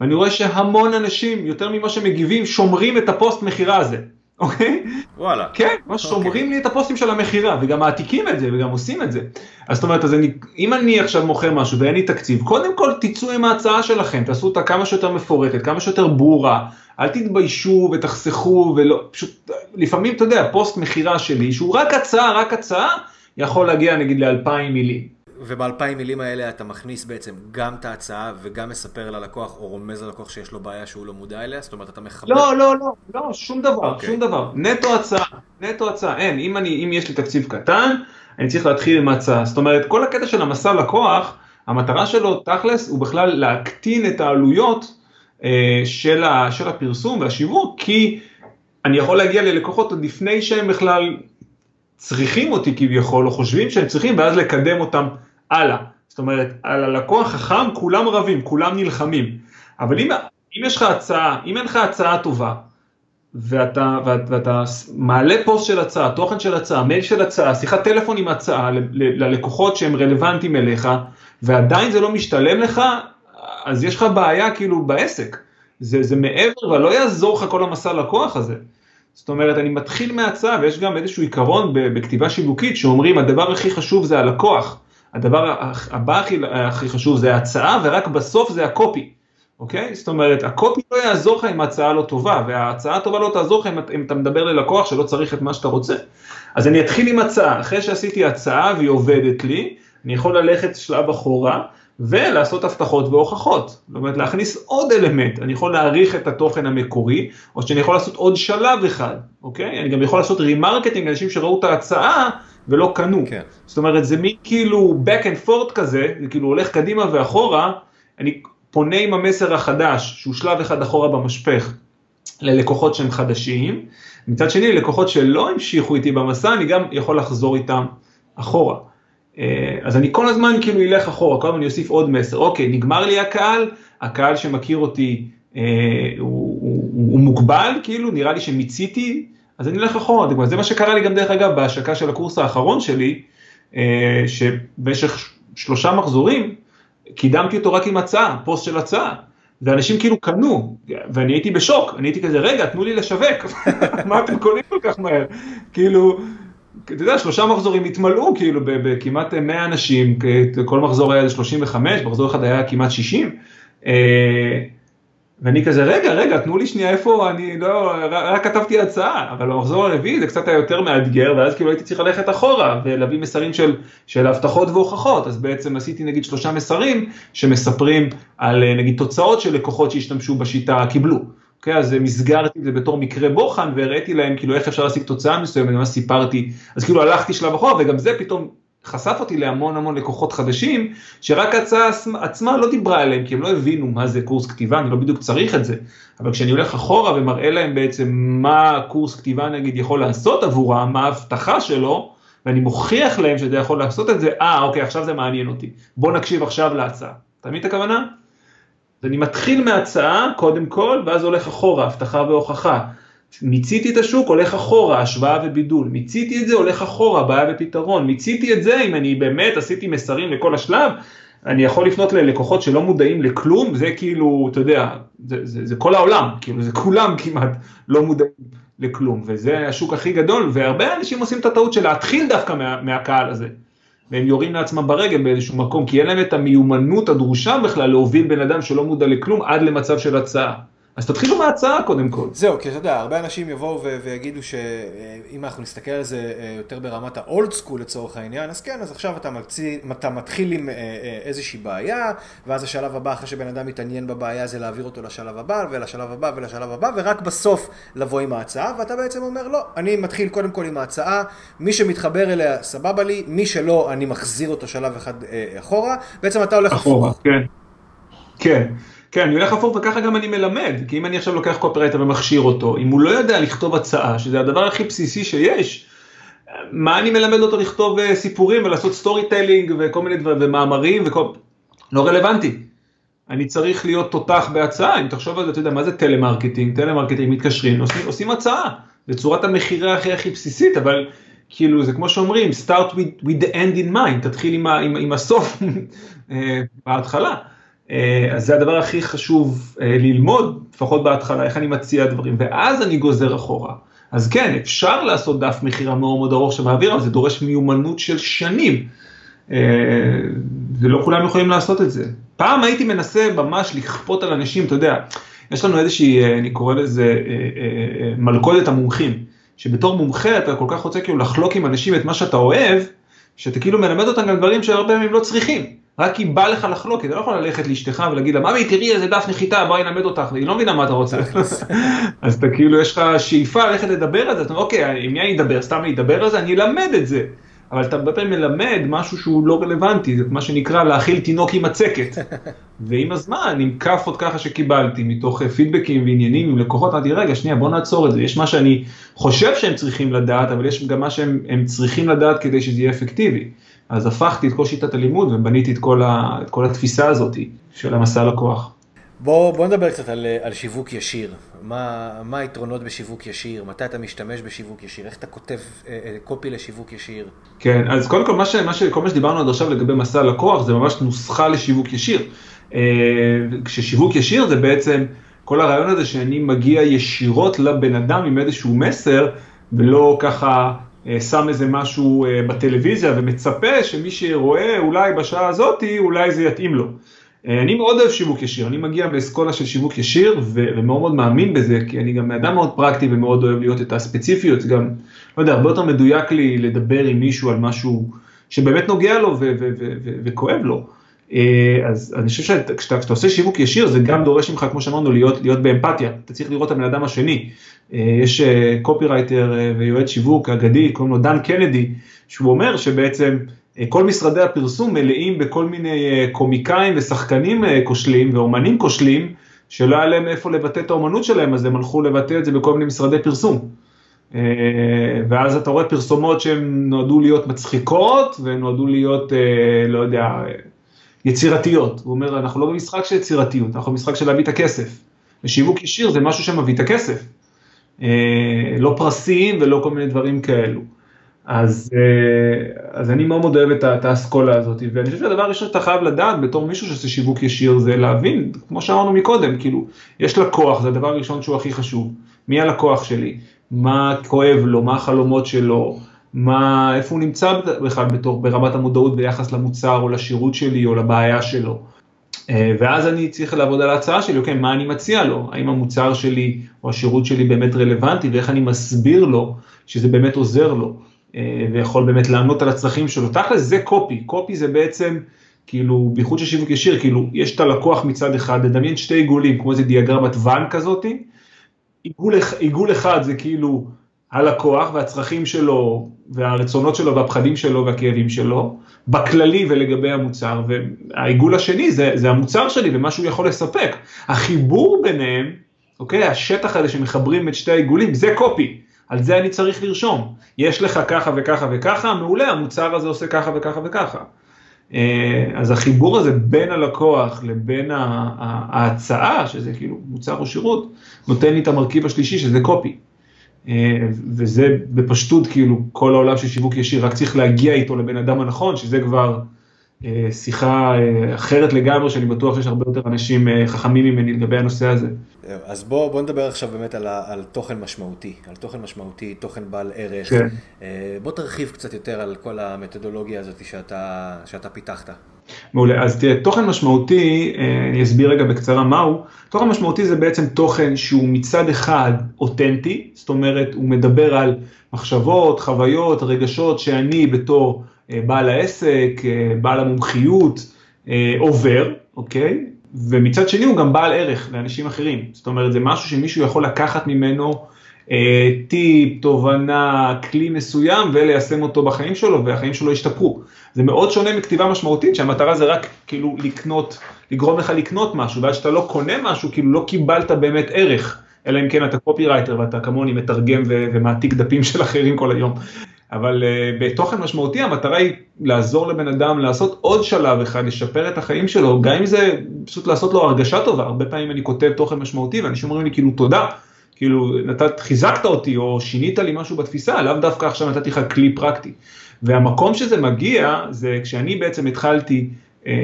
Speaker 2: ואני רואה שהמון אנשים, יותר ממה שמגיבים, שומרים את הפוסט מכירה הזה. אוקיי?
Speaker 1: וואלה.
Speaker 2: כן, ממש אוקיי. שומרים לי את הפוסטים של המכירה, וגם מעתיקים את זה, וגם עושים את זה. אז זאת אומרת, אז אני, אם אני עכשיו מוכר משהו ואין לי תקציב, קודם כל תצאו עם ההצעה שלכם, תעשו אותה כמה שיותר מפורטת, כמה שיותר ברורה, אל תתביישו ותחסכו, ולא, פשוט, לפעמים, אתה יודע, פוסט מכירה שלי, שהוא רק הצעה, רק הצעה, יכול להגיע נגיד לאלפיים מילים.
Speaker 1: ובאלפיים מילים האלה אתה מכניס בעצם גם את ההצעה וגם מספר ללקוח או רומז ללקוח שיש לו בעיה שהוא לא מודע אליה? זאת אומרת אתה מחבר...
Speaker 2: לא, לא, לא, לא, שום דבר, okay. אוקיי. שום דבר. נטו הצעה, נטו הצעה, אין, אם, אני, אם יש לי תקציב קטן, אני צריך להתחיל עם הצעה. זאת אומרת, כל הקטע של המסע לקוח, המטרה שלו תכלס הוא בכלל להקטין את העלויות אה, של, ה, של הפרסום והשיווק, כי אני יכול להגיע ללקוחות עוד לפני שהם בכלל צריכים אותי כביכול, או חושבים שהם צריכים, ואז לקדם אותם הלאה. זאת אומרת, על הלקוח חכם כולם רבים, כולם נלחמים. אבל אם, אם יש לך הצעה, אם אין לך הצעה טובה, ואתה, ואת, ואתה מעלה פוסט של הצעה, תוכן של הצעה, מייל של הצעה, שיחת טלפון עם הצעה ללקוחות שהם רלוונטיים אליך, ועדיין זה לא משתלם לך, אז יש לך בעיה כאילו בעסק. זה, זה מעבר, ולא יעזור לך כל המסע לקוח הזה. זאת אומרת, אני מתחיל מהצעה, ויש גם איזשהו עיקרון בכתיבה שיווקית, שאומרים, הדבר הכי חשוב זה הלקוח. הדבר הבא הכי, הכי חשוב זה ההצעה, ורק בסוף זה הקופי, אוקיי? זאת אומרת, הקופי לא יעזור לך אם ההצעה לא טובה, וההצעה הטובה לא תעזור לך אם, אם אתה מדבר ללקוח שלא צריך את מה שאתה רוצה. אז אני אתחיל עם הצעה, אחרי שעשיתי הצעה והיא עובדת לי, אני יכול ללכת שלב אחורה, ולעשות הבטחות והוכחות. זאת אומרת, להכניס עוד אלמנט, אני יכול להעריך את התוכן המקורי, או שאני יכול לעשות עוד שלב אחד, אוקיי? אני גם יכול לעשות remarketing לאנשים שראו את ההצעה ולא קנו. כן. זאת אומרת, זה מין כאילו back and forth כזה, זה כאילו הולך קדימה ואחורה, אני פונה עם המסר החדש, שהוא שלב אחד אחורה במשפך, ללקוחות שהם חדשים, מצד שני, ללקוחות שלא המשיכו איתי במסע, אני גם יכול לחזור איתם אחורה. אה, אז אני כל הזמן כאילו אלך אחורה, כל הזמן אני אוסיף עוד מסר, אוקיי, נגמר לי הקהל, הקהל שמכיר אותי אה, הוא, הוא, הוא מוגבל, כאילו, נראה לי שמיציתי, אז אני אלך אחורה, זה מה שקרה לי גם דרך אגב בהשקה של הקורס האחרון שלי, שבמשך שלושה מחזורים קידמתי אותו רק עם הצעה, פוסט של הצעה. ואנשים כאילו קנו, ואני הייתי בשוק, אני הייתי כזה, רגע, תנו לי לשווק, מה אתם קונים כל כך מהר? כאילו, אתה יודע, שלושה מחזורים התמלאו, כאילו, בכמעט 100 אנשים, כל מחזור היה 35, מחזור אחד היה כמעט 60. ואני כזה, רגע, רגע, תנו לי שנייה איפה, אני לא, רק כתבתי הצעה, אבל במחזור הרביעי זה קצת היה יותר מאתגר, ואז כאילו הייתי צריך ללכת אחורה ולהביא מסרים של, של הבטחות והוכחות, אז בעצם עשיתי נגיד שלושה מסרים שמספרים על נגיד תוצאות של לקוחות שהשתמשו בשיטה קיבלו. אוקיי, אז מסגרתי את זה בתור מקרה בוחן והראיתי להם כאילו איך אפשר להשיג תוצאה מסוימת, ממש סיפרתי, אז כאילו הלכתי שלב אחורה וגם זה פתאום חשף אותי להמון המון לקוחות חדשים, שרק ההצעה עצמה לא דיברה עליהם, כי הם לא הבינו מה זה קורס כתיבה, אני לא בדיוק צריך את זה, אבל כשאני הולך אחורה ומראה להם בעצם מה קורס כתיבה נגיד יכול לעשות עבורם, מה ההבטחה שלו, ואני מוכיח להם שזה יכול לעשות את זה, אה אוקיי עכשיו זה מעניין אותי, בוא נקשיב עכשיו להצעה, מבין את הכוונה? אז אני מתחיל מהצעה קודם כל, ואז הולך אחורה, הבטחה והוכחה. מיציתי את השוק, הולך אחורה, השוואה ובידול. מיציתי את זה, הולך אחורה, בעיה ופתרון. מיציתי את זה, אם אני באמת עשיתי מסרים לכל השלב, אני יכול לפנות ללקוחות שלא מודעים לכלום, זה כאילו, אתה יודע, זה, זה, זה כל העולם, כאילו זה כולם כמעט לא מודעים לכלום, וזה השוק הכי גדול, והרבה אנשים עושים את הטעות של להתחיל דווקא מה, מהקהל הזה. והם יורים לעצמם ברגל באיזשהו מקום, כי אין להם את המיומנות הדרושה בכלל להוביל בן אדם שלא מודע לכלום עד למצב של הצעה. אז תתחילו מההצעה קודם כל.
Speaker 1: זהו, כי אתה יודע, הרבה אנשים יבואו ויגידו שאם אנחנו נסתכל על זה אה, יותר ברמת האולד סקול לצורך העניין, אז כן, אז עכשיו אתה, מציא, אתה מתחיל עם אה, אה, איזושהי בעיה, ואז השלב הבא, אחרי שבן אדם מתעניין בבעיה, זה להעביר אותו לשלב הבא, ולשלב הבא, ולשלב הבא, ורק בסוף לבוא עם ההצעה, ואתה בעצם אומר, לא, אני מתחיל קודם כל עם ההצעה, מי שמתחבר אליה, סבבה לי, מי שלא, אני מחזיר אותו שלב אחד אחורה, בעצם אתה הולך...
Speaker 2: אחורה, כן. כן. כן, אני הולך הפוך וככה גם אני מלמד, כי אם אני עכשיו לוקח קופרייטר ומכשיר אותו, אם הוא לא יודע לכתוב הצעה, שזה הדבר הכי בסיסי שיש, מה אני מלמד אותו לכתוב אה, סיפורים ולעשות storytelling וכל מיני דברים ומאמרים וכל... לא רלוונטי. אני צריך להיות תותח בהצעה, אם תחשוב על זה, אתה יודע, מה זה טלמרקטינג? טלמרקטינג מתקשרים, עושים, עושים הצעה, בצורת המכירה הכי הכי בסיסית, אבל כאילו זה כמו שאומרים, start with, with the end in mind, תתחיל עם, ה, עם, עם הסוף אה, בהתחלה. אה, אז זה הדבר הכי חשוב אה, ללמוד, לפחות בהתחלה, איך אני מציע דברים, ואז אני גוזר אחורה. אז כן, אפשר לעשות דף מכירה מאוד מאוד ארוך שמעביר, אבל זה דורש מיומנות של שנים. אה, ולא כולם יכולים לעשות את זה. פעם הייתי מנסה ממש לכפות על אנשים, אתה יודע, יש לנו איזושהי, אני קורא לזה מלכודת המומחים, שבתור מומחה אתה כל כך רוצה כאילו לחלוק עם אנשים את מה שאתה אוהב, שאתה כאילו מלמד אותם גם דברים שהרבה פעמים לא צריכים. רק כי בא לך לחלוק, אתה לא יכול ללכת לאשתך ולהגיד לה, ממי תראי איזה דף נחיתה, בואי נלמד אותך, והיא לא מבינה מה אתה רוצה. אז אתה כאילו, יש לך שאיפה ללכת לדבר על זה, אתה אומר, אוקיי, עם מי אני אדבר, סתם אני אדבר על זה, אני אלמד את זה. אבל אתה הרבה פעמים מלמד משהו שהוא לא רלוונטי, זה מה שנקרא להאכיל תינוק עם מצקת. ועם הזמן, עם כאפות ככה שקיבלתי, מתוך פידבקים ועניינים עם לקוחות, אמרתי, רגע, שנייה, בוא נעצור את זה. יש מה שאני חושב שהם צריכים לדעת, אבל יש גם מה שהם צריכים לדעת כדי שזה יהיה אפקטיבי. אז הפכתי את כל שיטת הלימוד ובניתי את כל, ה, את כל התפיסה הזאת של המסע לקוח.
Speaker 1: בוא, בוא נדבר קצת על, על שיווק ישיר. מה, מה היתרונות בשיווק ישיר? מתי אתה משתמש בשיווק ישיר? איך אתה כותב אה, אה, קופי לשיווק ישיר?
Speaker 2: כן, אז קודם כל, מה ש, מה ש, כל מה שדיברנו עד עכשיו לגבי מסע לקוח זה ממש נוסחה לשיווק ישיר. אה, כששיווק ישיר זה בעצם כל הרעיון הזה שאני מגיע ישירות לבן אדם עם איזשהו מסר, ולא ככה אה, שם איזה משהו אה, בטלוויזיה ומצפה שמי שרואה אולי בשעה הזאתי, אולי זה יתאים לו. אה, אני מאוד אוהב שיווק ישיר, אני מגיע באסכולה של שיווק ישיר ומאוד מאוד מאמין בזה, כי אני גם אדם מאוד פרקטי ומאוד אוהב להיות את הספציפיות, גם, לא יודע, הרבה יותר מדויק לי לדבר עם מישהו על משהו שבאמת נוגע לו וכואב לו. אז אני חושב שכשאתה עושה שיווק ישיר זה גם דורש ממך, כמו שאמרנו, להיות, להיות באמפתיה, אתה צריך לראות את הבן אדם השני. אה, יש קופירייטר אה, אה, ויועץ שיווק אגדי, קוראים לו דן קנדי, שהוא אומר שבעצם כל משרדי הפרסום מלאים בכל מיני קומיקאים ושחקנים כושלים ואומנים כושלים, שלא היה להם איפה לבטא את האומנות שלהם, אז הם הלכו לבטא את זה בכל מיני משרדי פרסום. ואז אתה רואה פרסומות שהן נועדו להיות מצחיקות, והן נועדו להיות, לא יודע, יצירתיות. הוא אומר, אנחנו לא במשחק של יצירתיות, אנחנו במשחק של להביא את הכסף. ושיווק ישיר זה משהו שמביא את הכסף. אה, לא פרסים ולא כל מיני דברים כאלו. אז, אז אני מאוד מאוד אוהב את האסכולה הזאת, ואני חושב שהדבר הראשון שאתה חייב לדעת בתור מישהו שעושה שיווק ישיר זה להבין, כמו שאמרנו מקודם, כאילו, יש לקוח, זה הדבר הראשון שהוא הכי חשוב, מי הלקוח שלי, מה כואב לו, מה החלומות שלו, מה, איפה הוא נמצא בכלל בתור, ברמת המודעות ביחס למוצר או לשירות שלי או לבעיה שלו. אה, ואז אני צריך לעבוד על ההצעה שלי, אוקיי, מה אני מציע לו? האם המוצר שלי או השירות שלי באמת רלוונטי ואיך אני מסביר לו שזה באמת עוזר לו? אה, ויכול באמת לענות על הצרכים שלו. תכל'ס זה קופי, קופי זה בעצם כאילו, בייחוד של שיווק ישיר, כאילו, יש את הלקוח מצד אחד, לדמיין שתי עיגולים, כמו איזה דיאגרמת ואן כזאתי, עיגול, עיגול אחד זה כאילו הלקוח והצרכים שלו והרצונות שלו והפחדים שלו והכאבים שלו, בכללי ולגבי המוצר, והעיגול השני זה, זה המוצר שלי ומה שהוא יכול לספק. החיבור ביניהם, אוקיי, השטח הזה שמחברים את שתי העיגולים, זה קופי, על זה אני צריך לרשום. יש לך ככה וככה וככה, מעולה, המוצר הזה עושה ככה וככה וככה. אה, אז החיבור הזה בין הלקוח לבין ההצעה, שזה כאילו מוצר או שירות, נותן לי את המרכיב השלישי שזה קופי. אה, וזה בפשטות כאילו כל העולם של שיווק ישיר, רק צריך להגיע איתו לבן אדם הנכון, שזה כבר אה, שיחה אחרת לגמרי, שאני בטוח שיש הרבה יותר אנשים חכמים ממני לגבי הנושא הזה.
Speaker 1: אז בוא, בוא נדבר עכשיו באמת על, על תוכן משמעותי, על תוכן משמעותי, תוכן בעל ערך. כן. בוא תרחיב קצת יותר על כל המתודולוגיה הזאת שאתה, שאתה פיתחת.
Speaker 2: מעולה, אז תראה, תוכן משמעותי, אני אסביר רגע בקצרה מהו, תוכן משמעותי זה בעצם תוכן שהוא מצד אחד אותנטי, זאת אומרת הוא מדבר על מחשבות, חוויות, רגשות שאני בתור בעל העסק, בעל המומחיות, עובר, אוקיי? ומצד שני הוא גם בעל ערך לאנשים אחרים, זאת אומרת זה משהו שמישהו יכול לקחת ממנו אה, טיפ, תובנה, כלי מסוים וליישם אותו בחיים שלו והחיים שלו ישתפרו. זה מאוד שונה מכתיבה משמעותית שהמטרה זה רק כאילו לקנות, לגרום לך לקנות משהו ועד שאתה לא קונה משהו כאילו לא קיבלת באמת ערך, אלא אם כן אתה קופירייטר ואתה כמוני מתרגם ומעתיק דפים של אחרים כל היום. אבל uh, בתוכן משמעותי המטרה היא לעזור לבן אדם לעשות עוד שלב אחד, לשפר את החיים שלו, גם אם זה פשוט לעשות לו הרגשה טובה, הרבה פעמים אני כותב תוכן משמעותי ואנשים אומרים לי כאילו תודה, כאילו נתת, חיזקת אותי או שינית לי משהו בתפיסה, לאו דווקא עכשיו נתתי לך כלי פרקטי. והמקום שזה מגיע זה כשאני בעצם התחלתי אה, אה,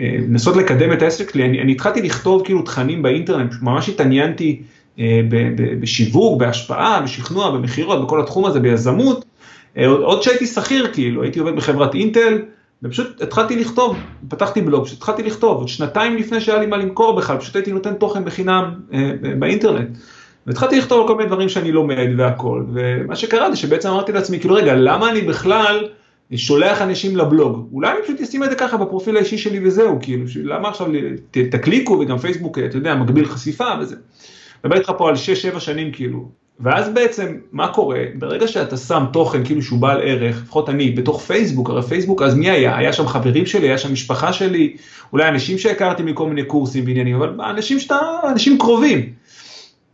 Speaker 2: אה, לנסות אה, לקדם את העסק שלי, אני, אני התחלתי לכתוב כאילו תכנים באינטרנט, ממש התעניינתי אה, ב, ב, בשיווק, בהשפעה, בשכנוע, במכירות, בכל התחום הזה, ביזמות. אה, עוד שהייתי שכיר, כאילו, הייתי עובד בחברת אינטל, ופשוט התחלתי לכתוב, פתחתי בלוג, פשוט התחלתי לכתוב, עוד שנתיים לפני שהיה לי מה למכור בכלל, פשוט הייתי נותן תוכן בחינם אה, באינטרנט. והתחלתי לכתוב כל מיני דברים שאני לומד והכל, ומה שקרה זה שבעצם אמרתי לעצמי, כאילו רגע, למה אני בכלל שולח אנשים לבלוג? אולי אני פשוט אשים את זה ככה בפרופיל האישי שלי וזהו, כאילו, למה עכשיו תקליקו וגם פייסבוק, אתה יודע, מגביל חשיפה וזה. מדבר איתך פה על 6-7 שנים כאילו, ואז בעצם, מה קורה? ברגע שאתה שם תוכן כאילו שהוא בעל ערך, לפחות אני, בתוך פייסבוק, הרי פייסבוק, אז מי היה? היה שם חברים שלי, היה שם משפחה שלי, אולי אנשים שהכרתי מכל מיני קורסים ועניינים, אבל אנשים שאתה, אנשים קרובים.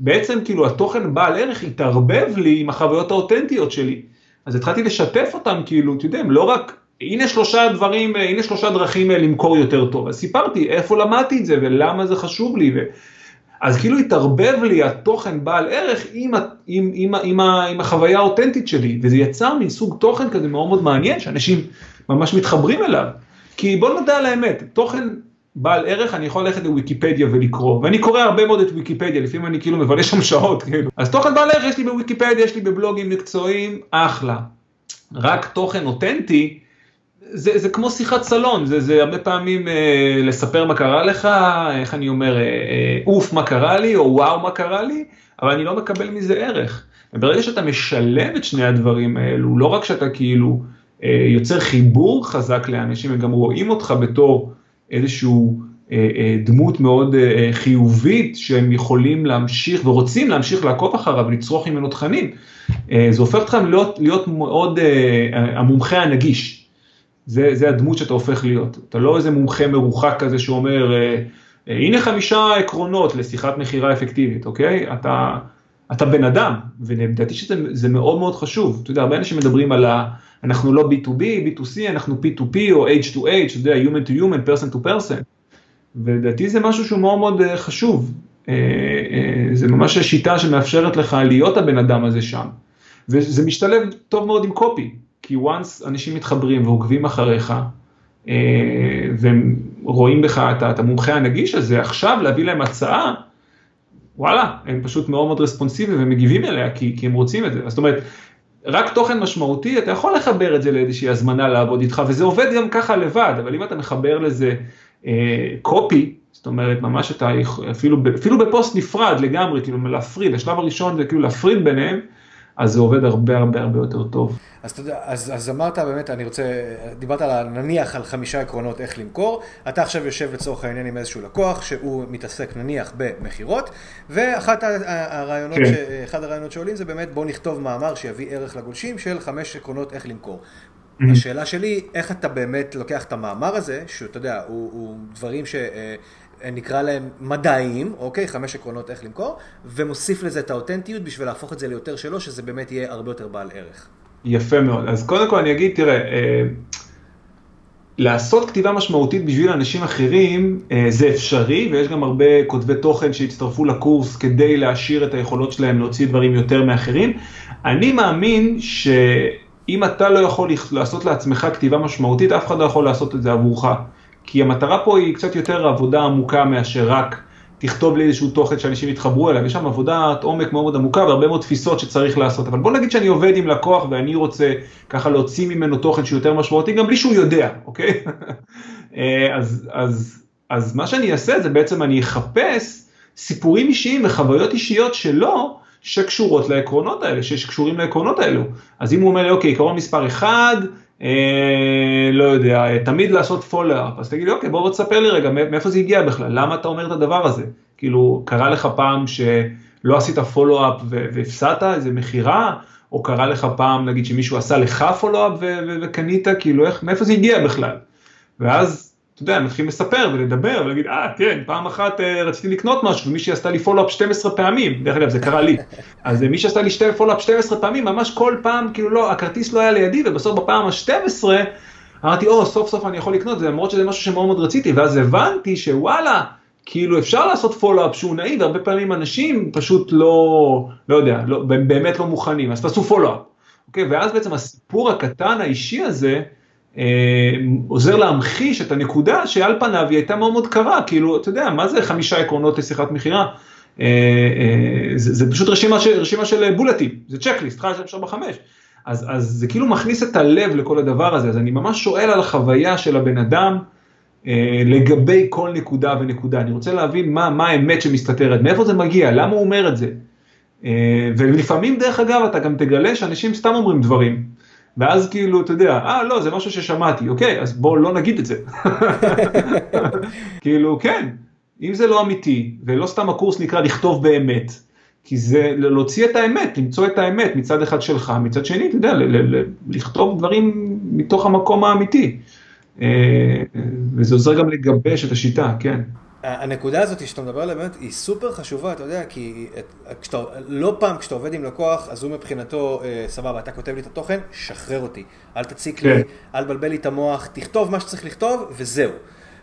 Speaker 2: בעצם כאילו התוכן בעל ערך התערבב לי עם החוויות האותנטיות שלי. אז התחלתי לשתף אותם כאילו, אתה יודע, לא רק, הנה שלושה דברים, הנה שלושה דרכים למכור יותר טוב. אז סיפרתי איפה למדתי את זה ולמה זה חשוב לי. ו... אז כאילו התערבב לי התוכן בעל ערך עם, עם, עם, עם, עם החוויה האותנטית שלי, וזה יצר מין סוג תוכן כזה מאוד מאוד מעניין, שאנשים ממש מתחברים אליו. כי בוא נדע על האמת, תוכן בעל ערך, אני יכול ללכת לוויקיפדיה ולקרוא, ואני קורא הרבה מאוד את ויקיפדיה, לפעמים אני כאילו מבלה שם שעות, כאילו. אז תוכן בעל ערך יש לי בוויקיפדיה, יש לי בבלוגים מקצועיים, אחלה. רק תוכן אותנטי, זה, זה כמו שיחת סלון, זה, זה הרבה פעמים אה, לספר מה קרה לך, איך אני אומר, אה, אה, אוף מה קרה לי, או וואו מה קרה לי, אבל אני לא מקבל מזה ערך. וברגע שאתה משלב את שני הדברים האלו, לא רק שאתה כאילו אה, יוצר חיבור חזק לאנשים, הם גם רואים אותך בתור איזשהו אה, אה, דמות מאוד אה, חיובית שהם יכולים להמשיך ורוצים להמשיך לעקוב אחריו ולצרוך ממנו תכנים. זה הופך אותך להיות, להיות מאוד המומחה הנגיש. זה, זה הדמות שאתה הופך להיות. אתה לא איזה מומחה מרוחק כזה שאומר, הנה חמישה עקרונות לשיחת מכירה אפקטיבית, אוקיי? אתה, אתה בן אדם, ולדעתי שזה מאוד מאוד חשוב. אתה יודע, הרבה אנשים מדברים על ה... אנחנו לא B2B, B2C, אנחנו P2P או H2H, אתה יודע, Human to Human, Person to Person. ולדעתי זה משהו שהוא מאוד מאוד אה, חשוב. אה, אה, זה ממש שיטה שמאפשרת לך להיות הבן אדם הזה שם. וזה משתלב טוב מאוד עם קופי, כי once אנשים מתחברים ועוקבים אחריך, אה, והם רואים בך את המומחה הנגיש הזה, עכשיו להביא להם הצעה, וואלה, הם פשוט מאוד מאוד רספונסיביים ומגיבים אליה כי, כי הם רוצים את זה. זאת אומרת, רק תוכן משמעותי, אתה יכול לחבר את זה לאיזושהי הזמנה לעבוד איתך, וזה עובד גם ככה לבד, אבל אם אתה מחבר לזה קופי, אה, זאת אומרת, ממש אתה, אפילו, אפילו בפוסט נפרד לגמרי, כאילו להפריד, השלב הראשון זה כאילו להפריד ביניהם, אז זה עובד הרבה הרבה הרבה יותר טוב.
Speaker 1: אז אתה יודע, אז, אז אמרת באמת, אני רוצה, דיברת על נניח על חמישה עקרונות איך למכור, אתה עכשיו יושב לצורך העניין עם איזשהו לקוח שהוא מתעסק נניח במכירות, ואחת הרעיונות, כן. ש, הרעיונות שעולים זה באמת בוא נכתוב מאמר שיביא ערך לגולשים של חמש עקרונות איך למכור. השאלה שלי, איך אתה באמת לוקח את המאמר הזה, שאתה יודע, הוא, הוא דברים ש... נקרא להם מדעיים, אוקיי? חמש עקרונות איך למכור, ומוסיף לזה את האותנטיות בשביל להפוך את זה ליותר שלו, שזה באמת יהיה הרבה יותר בעל ערך.
Speaker 2: יפה מאוד. אז קודם כל אני אגיד, תראה, אה, לעשות כתיבה משמעותית בשביל אנשים אחרים אה, זה אפשרי, ויש גם הרבה כותבי תוכן שהצטרפו לקורס כדי להשאיר את היכולות שלהם להוציא דברים יותר מאחרים. אני מאמין שאם אתה לא יכול לעשות לעצמך כתיבה משמעותית, אף אחד לא יכול לעשות את זה עבורך. כי המטרה פה היא קצת יותר עבודה עמוקה מאשר רק תכתוב לי איזשהו תוכן שאנשים יתחברו אליו, יש שם עבודת עומק מאוד מאוד עמוקה והרבה מאוד תפיסות שצריך לעשות, אבל בוא נגיד שאני עובד עם לקוח ואני רוצה ככה להוציא ממנו תוכן שהוא יותר משמעותי, גם בלי שהוא יודע, אוקיי? אה, אז, אז, אז מה שאני אעשה זה בעצם אני אחפש סיפורים אישיים וחוויות אישיות שלו, שקשורות לעקרונות האלה, שקשורים לעקרונות האלו. אז אם הוא אומר לי, אוקיי, עקרון מספר 1, אה, לא יודע, תמיד לעשות פולו-אפ, אז תגיד לי, אוקיי, בוא תספר לי רגע, מאיפה זה הגיע בכלל, למה אתה אומר את הדבר הזה? כאילו, קרה לך פעם שלא עשית פולו-אפ והפסדת איזה מכירה, או קרה לך פעם, נגיד, שמישהו עשה לך פולו-אפ וקנית, כאילו, איך, מאיפה זה הגיע בכלל? ואז אתה יודע, מתחילים לספר ולדבר ולהגיד, אה, כן, פעם אחת אה, רציתי לקנות משהו ומישהי עשתה לי פולו-אפ 12 פעמים, דרך אגב, זה קרה לי. אז אה, מישהי עשתה לי שתי פולו-אפ 12 פעמים, ממש כל פעם, כאילו לא, הכרטיס לא היה לידי, ובסוף בפעם ה-12, אמרתי, או, סוף סוף אני יכול לקנות זה, למרות שזה משהו שמאוד מאוד רציתי, ואז הבנתי שוואלה, כאילו אפשר לעשות פולו-אפ שהוא נעים, והרבה פעמים אנשים פשוט לא, לא יודע, לא, באמת לא מוכנים, אז תעשו פולו-אפ. אוקיי, ואז בעצם הסיפור הקטן האישי הזה, עוזר להמחיש את הנקודה שעל פניו היא הייתה מאוד מאוד קרה, כאילו, אתה יודע, מה זה חמישה עקרונות לשיחת מכירה? אה, אה, זה, פשוט רשימה של, בולטים, זה צ'קליסט, 1, 2, 3, 4, 5. אז, אז זה כאילו מכניס את הלב לכל הדבר הזה, אז אני ממש שואל על החוויה של הבן אדם אה, לגבי כל נקודה ונקודה. אני רוצה להבין מה, מה האמת שמסתתרת, מאיפה זה מגיע, למה הוא אומר את זה. אה, ולפעמים, דרך אגב, אתה גם תגלה שאנשים סתם אומרים דברים. ואז כאילו, אתה יודע, אה, לא, זה משהו ששמעתי, אוקיי, אז בואו לא נגיד את זה. כאילו, כן, אם זה לא אמיתי, ולא סתם הקורס נקרא לכתוב באמת, כי זה להוציא את האמת, למצוא את האמת מצד אחד שלך, מצד שני, אתה יודע, לכתוב דברים מתוך המקום האמיתי. אה, וזה עוזר גם לגבש את השיטה, כן.
Speaker 1: הנקודה הזאת שאתה מדבר עליה באמת היא סופר חשובה, אתה יודע, כי כשאתה, לא פעם כשאתה עובד עם לקוח, אז הוא מבחינתו, אה, סבבה, אתה כותב לי את התוכן, שחרר אותי. אל תציק כן. לי, אל תבלבל לי את המוח, תכתוב מה שצריך לכתוב, וזהו.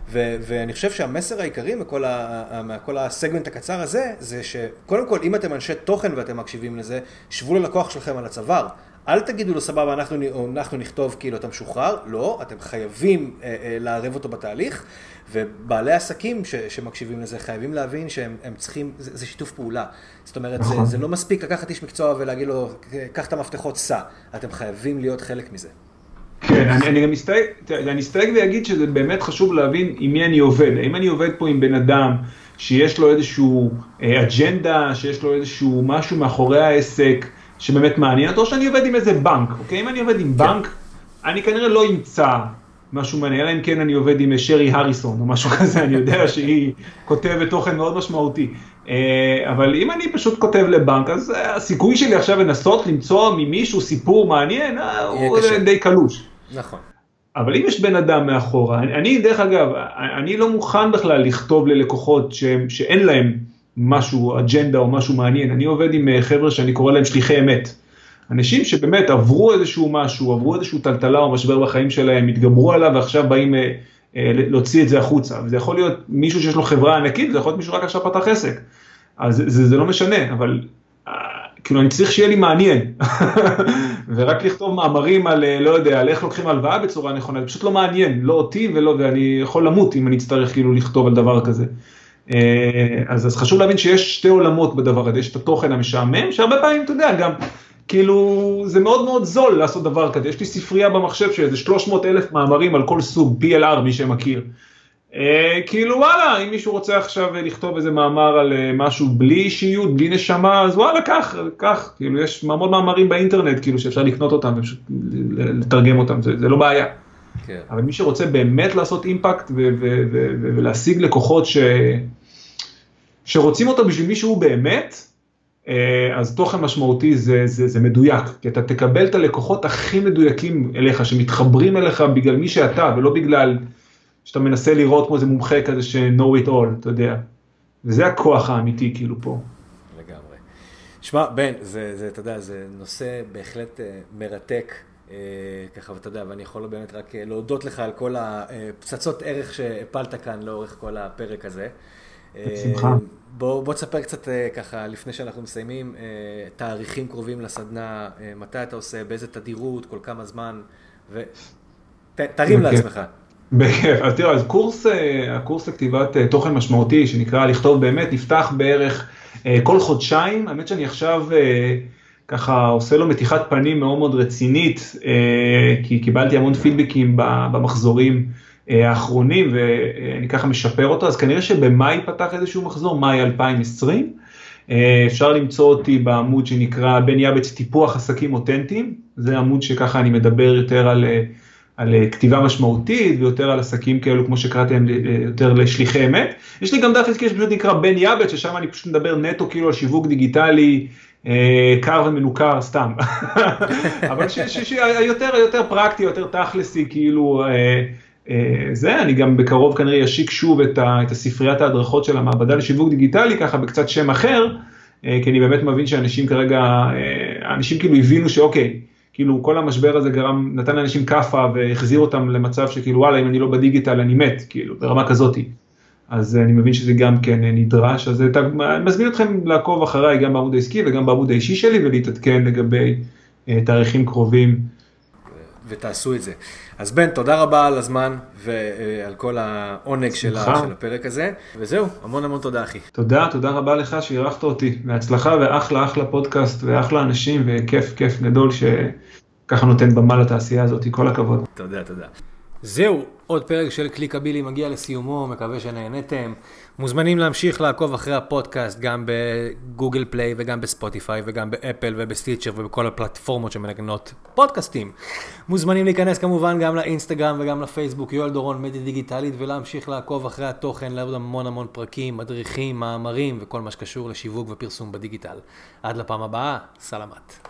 Speaker 1: ו- ואני חושב שהמסר העיקרי מכל, ה- מכל הסגמנט הקצר הזה, זה שקודם כל, אם אתם אנשי תוכן ואתם מקשיבים לזה, שבו ללקוח שלכם על הצוואר. אל תגידו לו סבבה, אנחנו, אנחנו נכתוב כאילו אתה משוחרר, לא, אתם חייבים אה, אה, לערב אותו בתהליך, ובעלי עסקים ש, שמקשיבים לזה חייבים להבין שהם צריכים, זה, זה שיתוף פעולה. זאת אומרת, זה, נכון. זה לא מספיק לקחת איש מקצוע ולהגיד לו, קח את המפתחות, סע. אתם חייבים להיות חלק מזה.
Speaker 2: כן, אני, אני גם אסתייג, אני אסתייג ואגיד שזה באמת חשוב להבין עם מי אני עובד. האם אני עובד פה עם בן אדם שיש לו איזשהו אה, אג'נדה, שיש לו איזשהו משהו מאחורי העסק, שבאמת מעניין אותו, או שאני עובד עם איזה בנק, אוקיי? אם אני עובד עם בנק, אני כנראה לא אמצא משהו מעניין, אלא אם כן אני עובד עם שרי הריסון או משהו כזה, אני יודע שהיא כותבת תוכן מאוד משמעותי. אה, אבל אם אני פשוט כותב לבנק, אז הסיכוי שלי עכשיו לנסות למצוא ממישהו סיפור מעניין, אה, הוא די קלוש.
Speaker 1: נכון.
Speaker 2: אבל אם יש בן אדם מאחורה, אני דרך אגב, אני לא מוכן בכלל לכתוב ללקוחות שאין להם משהו, אג'נדה או משהו מעניין, אני עובד עם אה, חבר'ה שאני קורא להם שליחי אמת. אנשים שבאמת עברו איזשהו משהו, עברו איזשהו טלטלה או משבר בחיים שלהם, התגברו עליו ועכשיו באים אה, אה, להוציא את זה החוצה. וזה יכול להיות מישהו שיש לו חברה ענקית, זה יכול להיות מישהו רק עכשיו פתח עסק. אז זה, זה לא משנה, אבל כאילו אני צריך שיהיה לי מעניין, ורק לכתוב מאמרים על, לא יודע, על איך לוקחים הלוואה בצורה נכונה, זה פשוט לא מעניין, לא אותי ולא, ואני יכול למות אם אני אצטרך כאילו לכתוב על דבר כזה. אז, אז חשוב להבין שיש שתי עולמות בדבר הזה, יש את התוכן המשעמם, שהרבה פעמים, אתה יודע, גם כאילו, זה מאוד מאוד זול לעשות דבר כזה. יש לי ספרייה במחשב של איזה 300 אלף מאמרים על כל סוג, PLR, מי שמכיר. אה, כאילו וואלה, אם מישהו רוצה עכשיו לכתוב איזה מאמר על אה, משהו בלי אישיות, בלי נשמה, אז וואלה, קח, קח. כאילו, יש המון מאמרים באינטרנט, כאילו, שאפשר לקנות אותם ופשוט לתרגם אותם, זה, זה לא בעיה. כן. אבל מי שרוצה באמת לעשות אימפקט ולהשיג לקוחות ש... שרוצים אותו בשביל מי שהוא באמת, אה, אז תוכן משמעותי זה, זה, זה מדויק, כי אתה תקבל את הלקוחות הכי מדויקים אליך, שמתחברים אליך בגלל מי שאתה, ולא בגלל שאתה מנסה לראות כמו איזה מומחה כזה ש-know it all, אתה יודע. וזה הכוח האמיתי כאילו פה.
Speaker 1: לגמרי. שמע, בן, זה, זה, אתה יודע, זה נושא בהחלט uh, מרתק. uh, ככה, ואתה יודע, ואני יכול באמת רק להודות לך על כל הפצצות ערך שהפלת כאן לאורך כל הפרק הזה.
Speaker 2: בשמחה.
Speaker 1: בוא, בוא תספר קצת אה, ככה, לפני שאנחנו מסיימים, אה, תאריכים קרובים לסדנה, אה, מתי אתה עושה, באיזה תדירות, כל כמה זמן, ותרים לעצמך.
Speaker 2: בכיף, אז תראה, אז קורס, הקורס לכתיבת תוכן משמעותי, שנקרא לכתוב באמת, נפתח בערך כל חודשיים, האמת שאני עכשיו ככה עושה לו מתיחת פנים מאוד מאוד רצינית, כי קיבלתי המון פידבקים במחזורים. אה, האחרונים ואני ככה משפר אותו, אז כנראה שבמאי פתח איזשהו מחזור, מאי 2020. אה, אפשר למצוא אותי בעמוד שנקרא בן יבץ טיפוח עסקים אותנטיים, זה עמוד שככה אני מדבר יותר על, אה, על כתיבה משמעותית ויותר על עסקים כאלו כמו שקראתם יותר לשליחי אמת. יש לי גם דף עסקי שפשוט נקרא בן יבץ, ששם אני פשוט מדבר נטו כאילו על שיווק דיגיטלי. קר ומנוכר סתם, אבל שיותר יותר פרקטי, יותר תכלסי, כאילו זה, אני גם בקרוב כנראה אשיק שוב את, ה, את הספריית ההדרכות של המעבדה לשיווק דיגיטלי, ככה בקצת שם אחר, אה, כי אני באמת מבין שאנשים כרגע, אה, אנשים כאילו הבינו שאוקיי, כאילו כל המשבר הזה גרם, נתן לאנשים כאפה והחזיר אותם למצב שכאילו וואלה, אם אני לא בדיגיטל אני מת, כאילו, ברמה כזאתי. אז אני מבין שזה גם כן נדרש, אז אני מזמין אתכם לעקוב אחריי גם בעמוד העסקי וגם בעמוד האישי שלי ולהתעדכן לגבי תאריכים קרובים.
Speaker 1: ותעשו את זה. אז בן, תודה רבה על הזמן ועל כל העונג של, של הפרק הזה, וזהו, המון המון תודה אחי.
Speaker 2: תודה, תודה רבה לך שאירחת אותי, בהצלחה ואחלה אחלה פודקאסט ואחלה אנשים וכיף כיף גדול שככה נותן במה לתעשייה הזאת, כל הכבוד.
Speaker 1: תודה, תודה. זהו, עוד פרק של קליקבילי מגיע לסיומו, מקווה שנהנתם. מוזמנים להמשיך לעקוב אחרי הפודקאסט גם בגוגל פליי וגם בספוטיפיי וגם באפל ובסטיצ'ר ובכל הפלטפורמות שמנגנות פודקאסטים. מוזמנים להיכנס כמובן גם לאינסטגרם וגם לפייסבוק, יואל דורון מדיה דיגיטלית ולהמשיך לעקוב אחרי התוכן לעוד המון המון פרקים, מדריכים, מאמרים וכל מה שקשור לשיווק ופרסום בדיגיטל. עד לפעם הבאה, סלמת.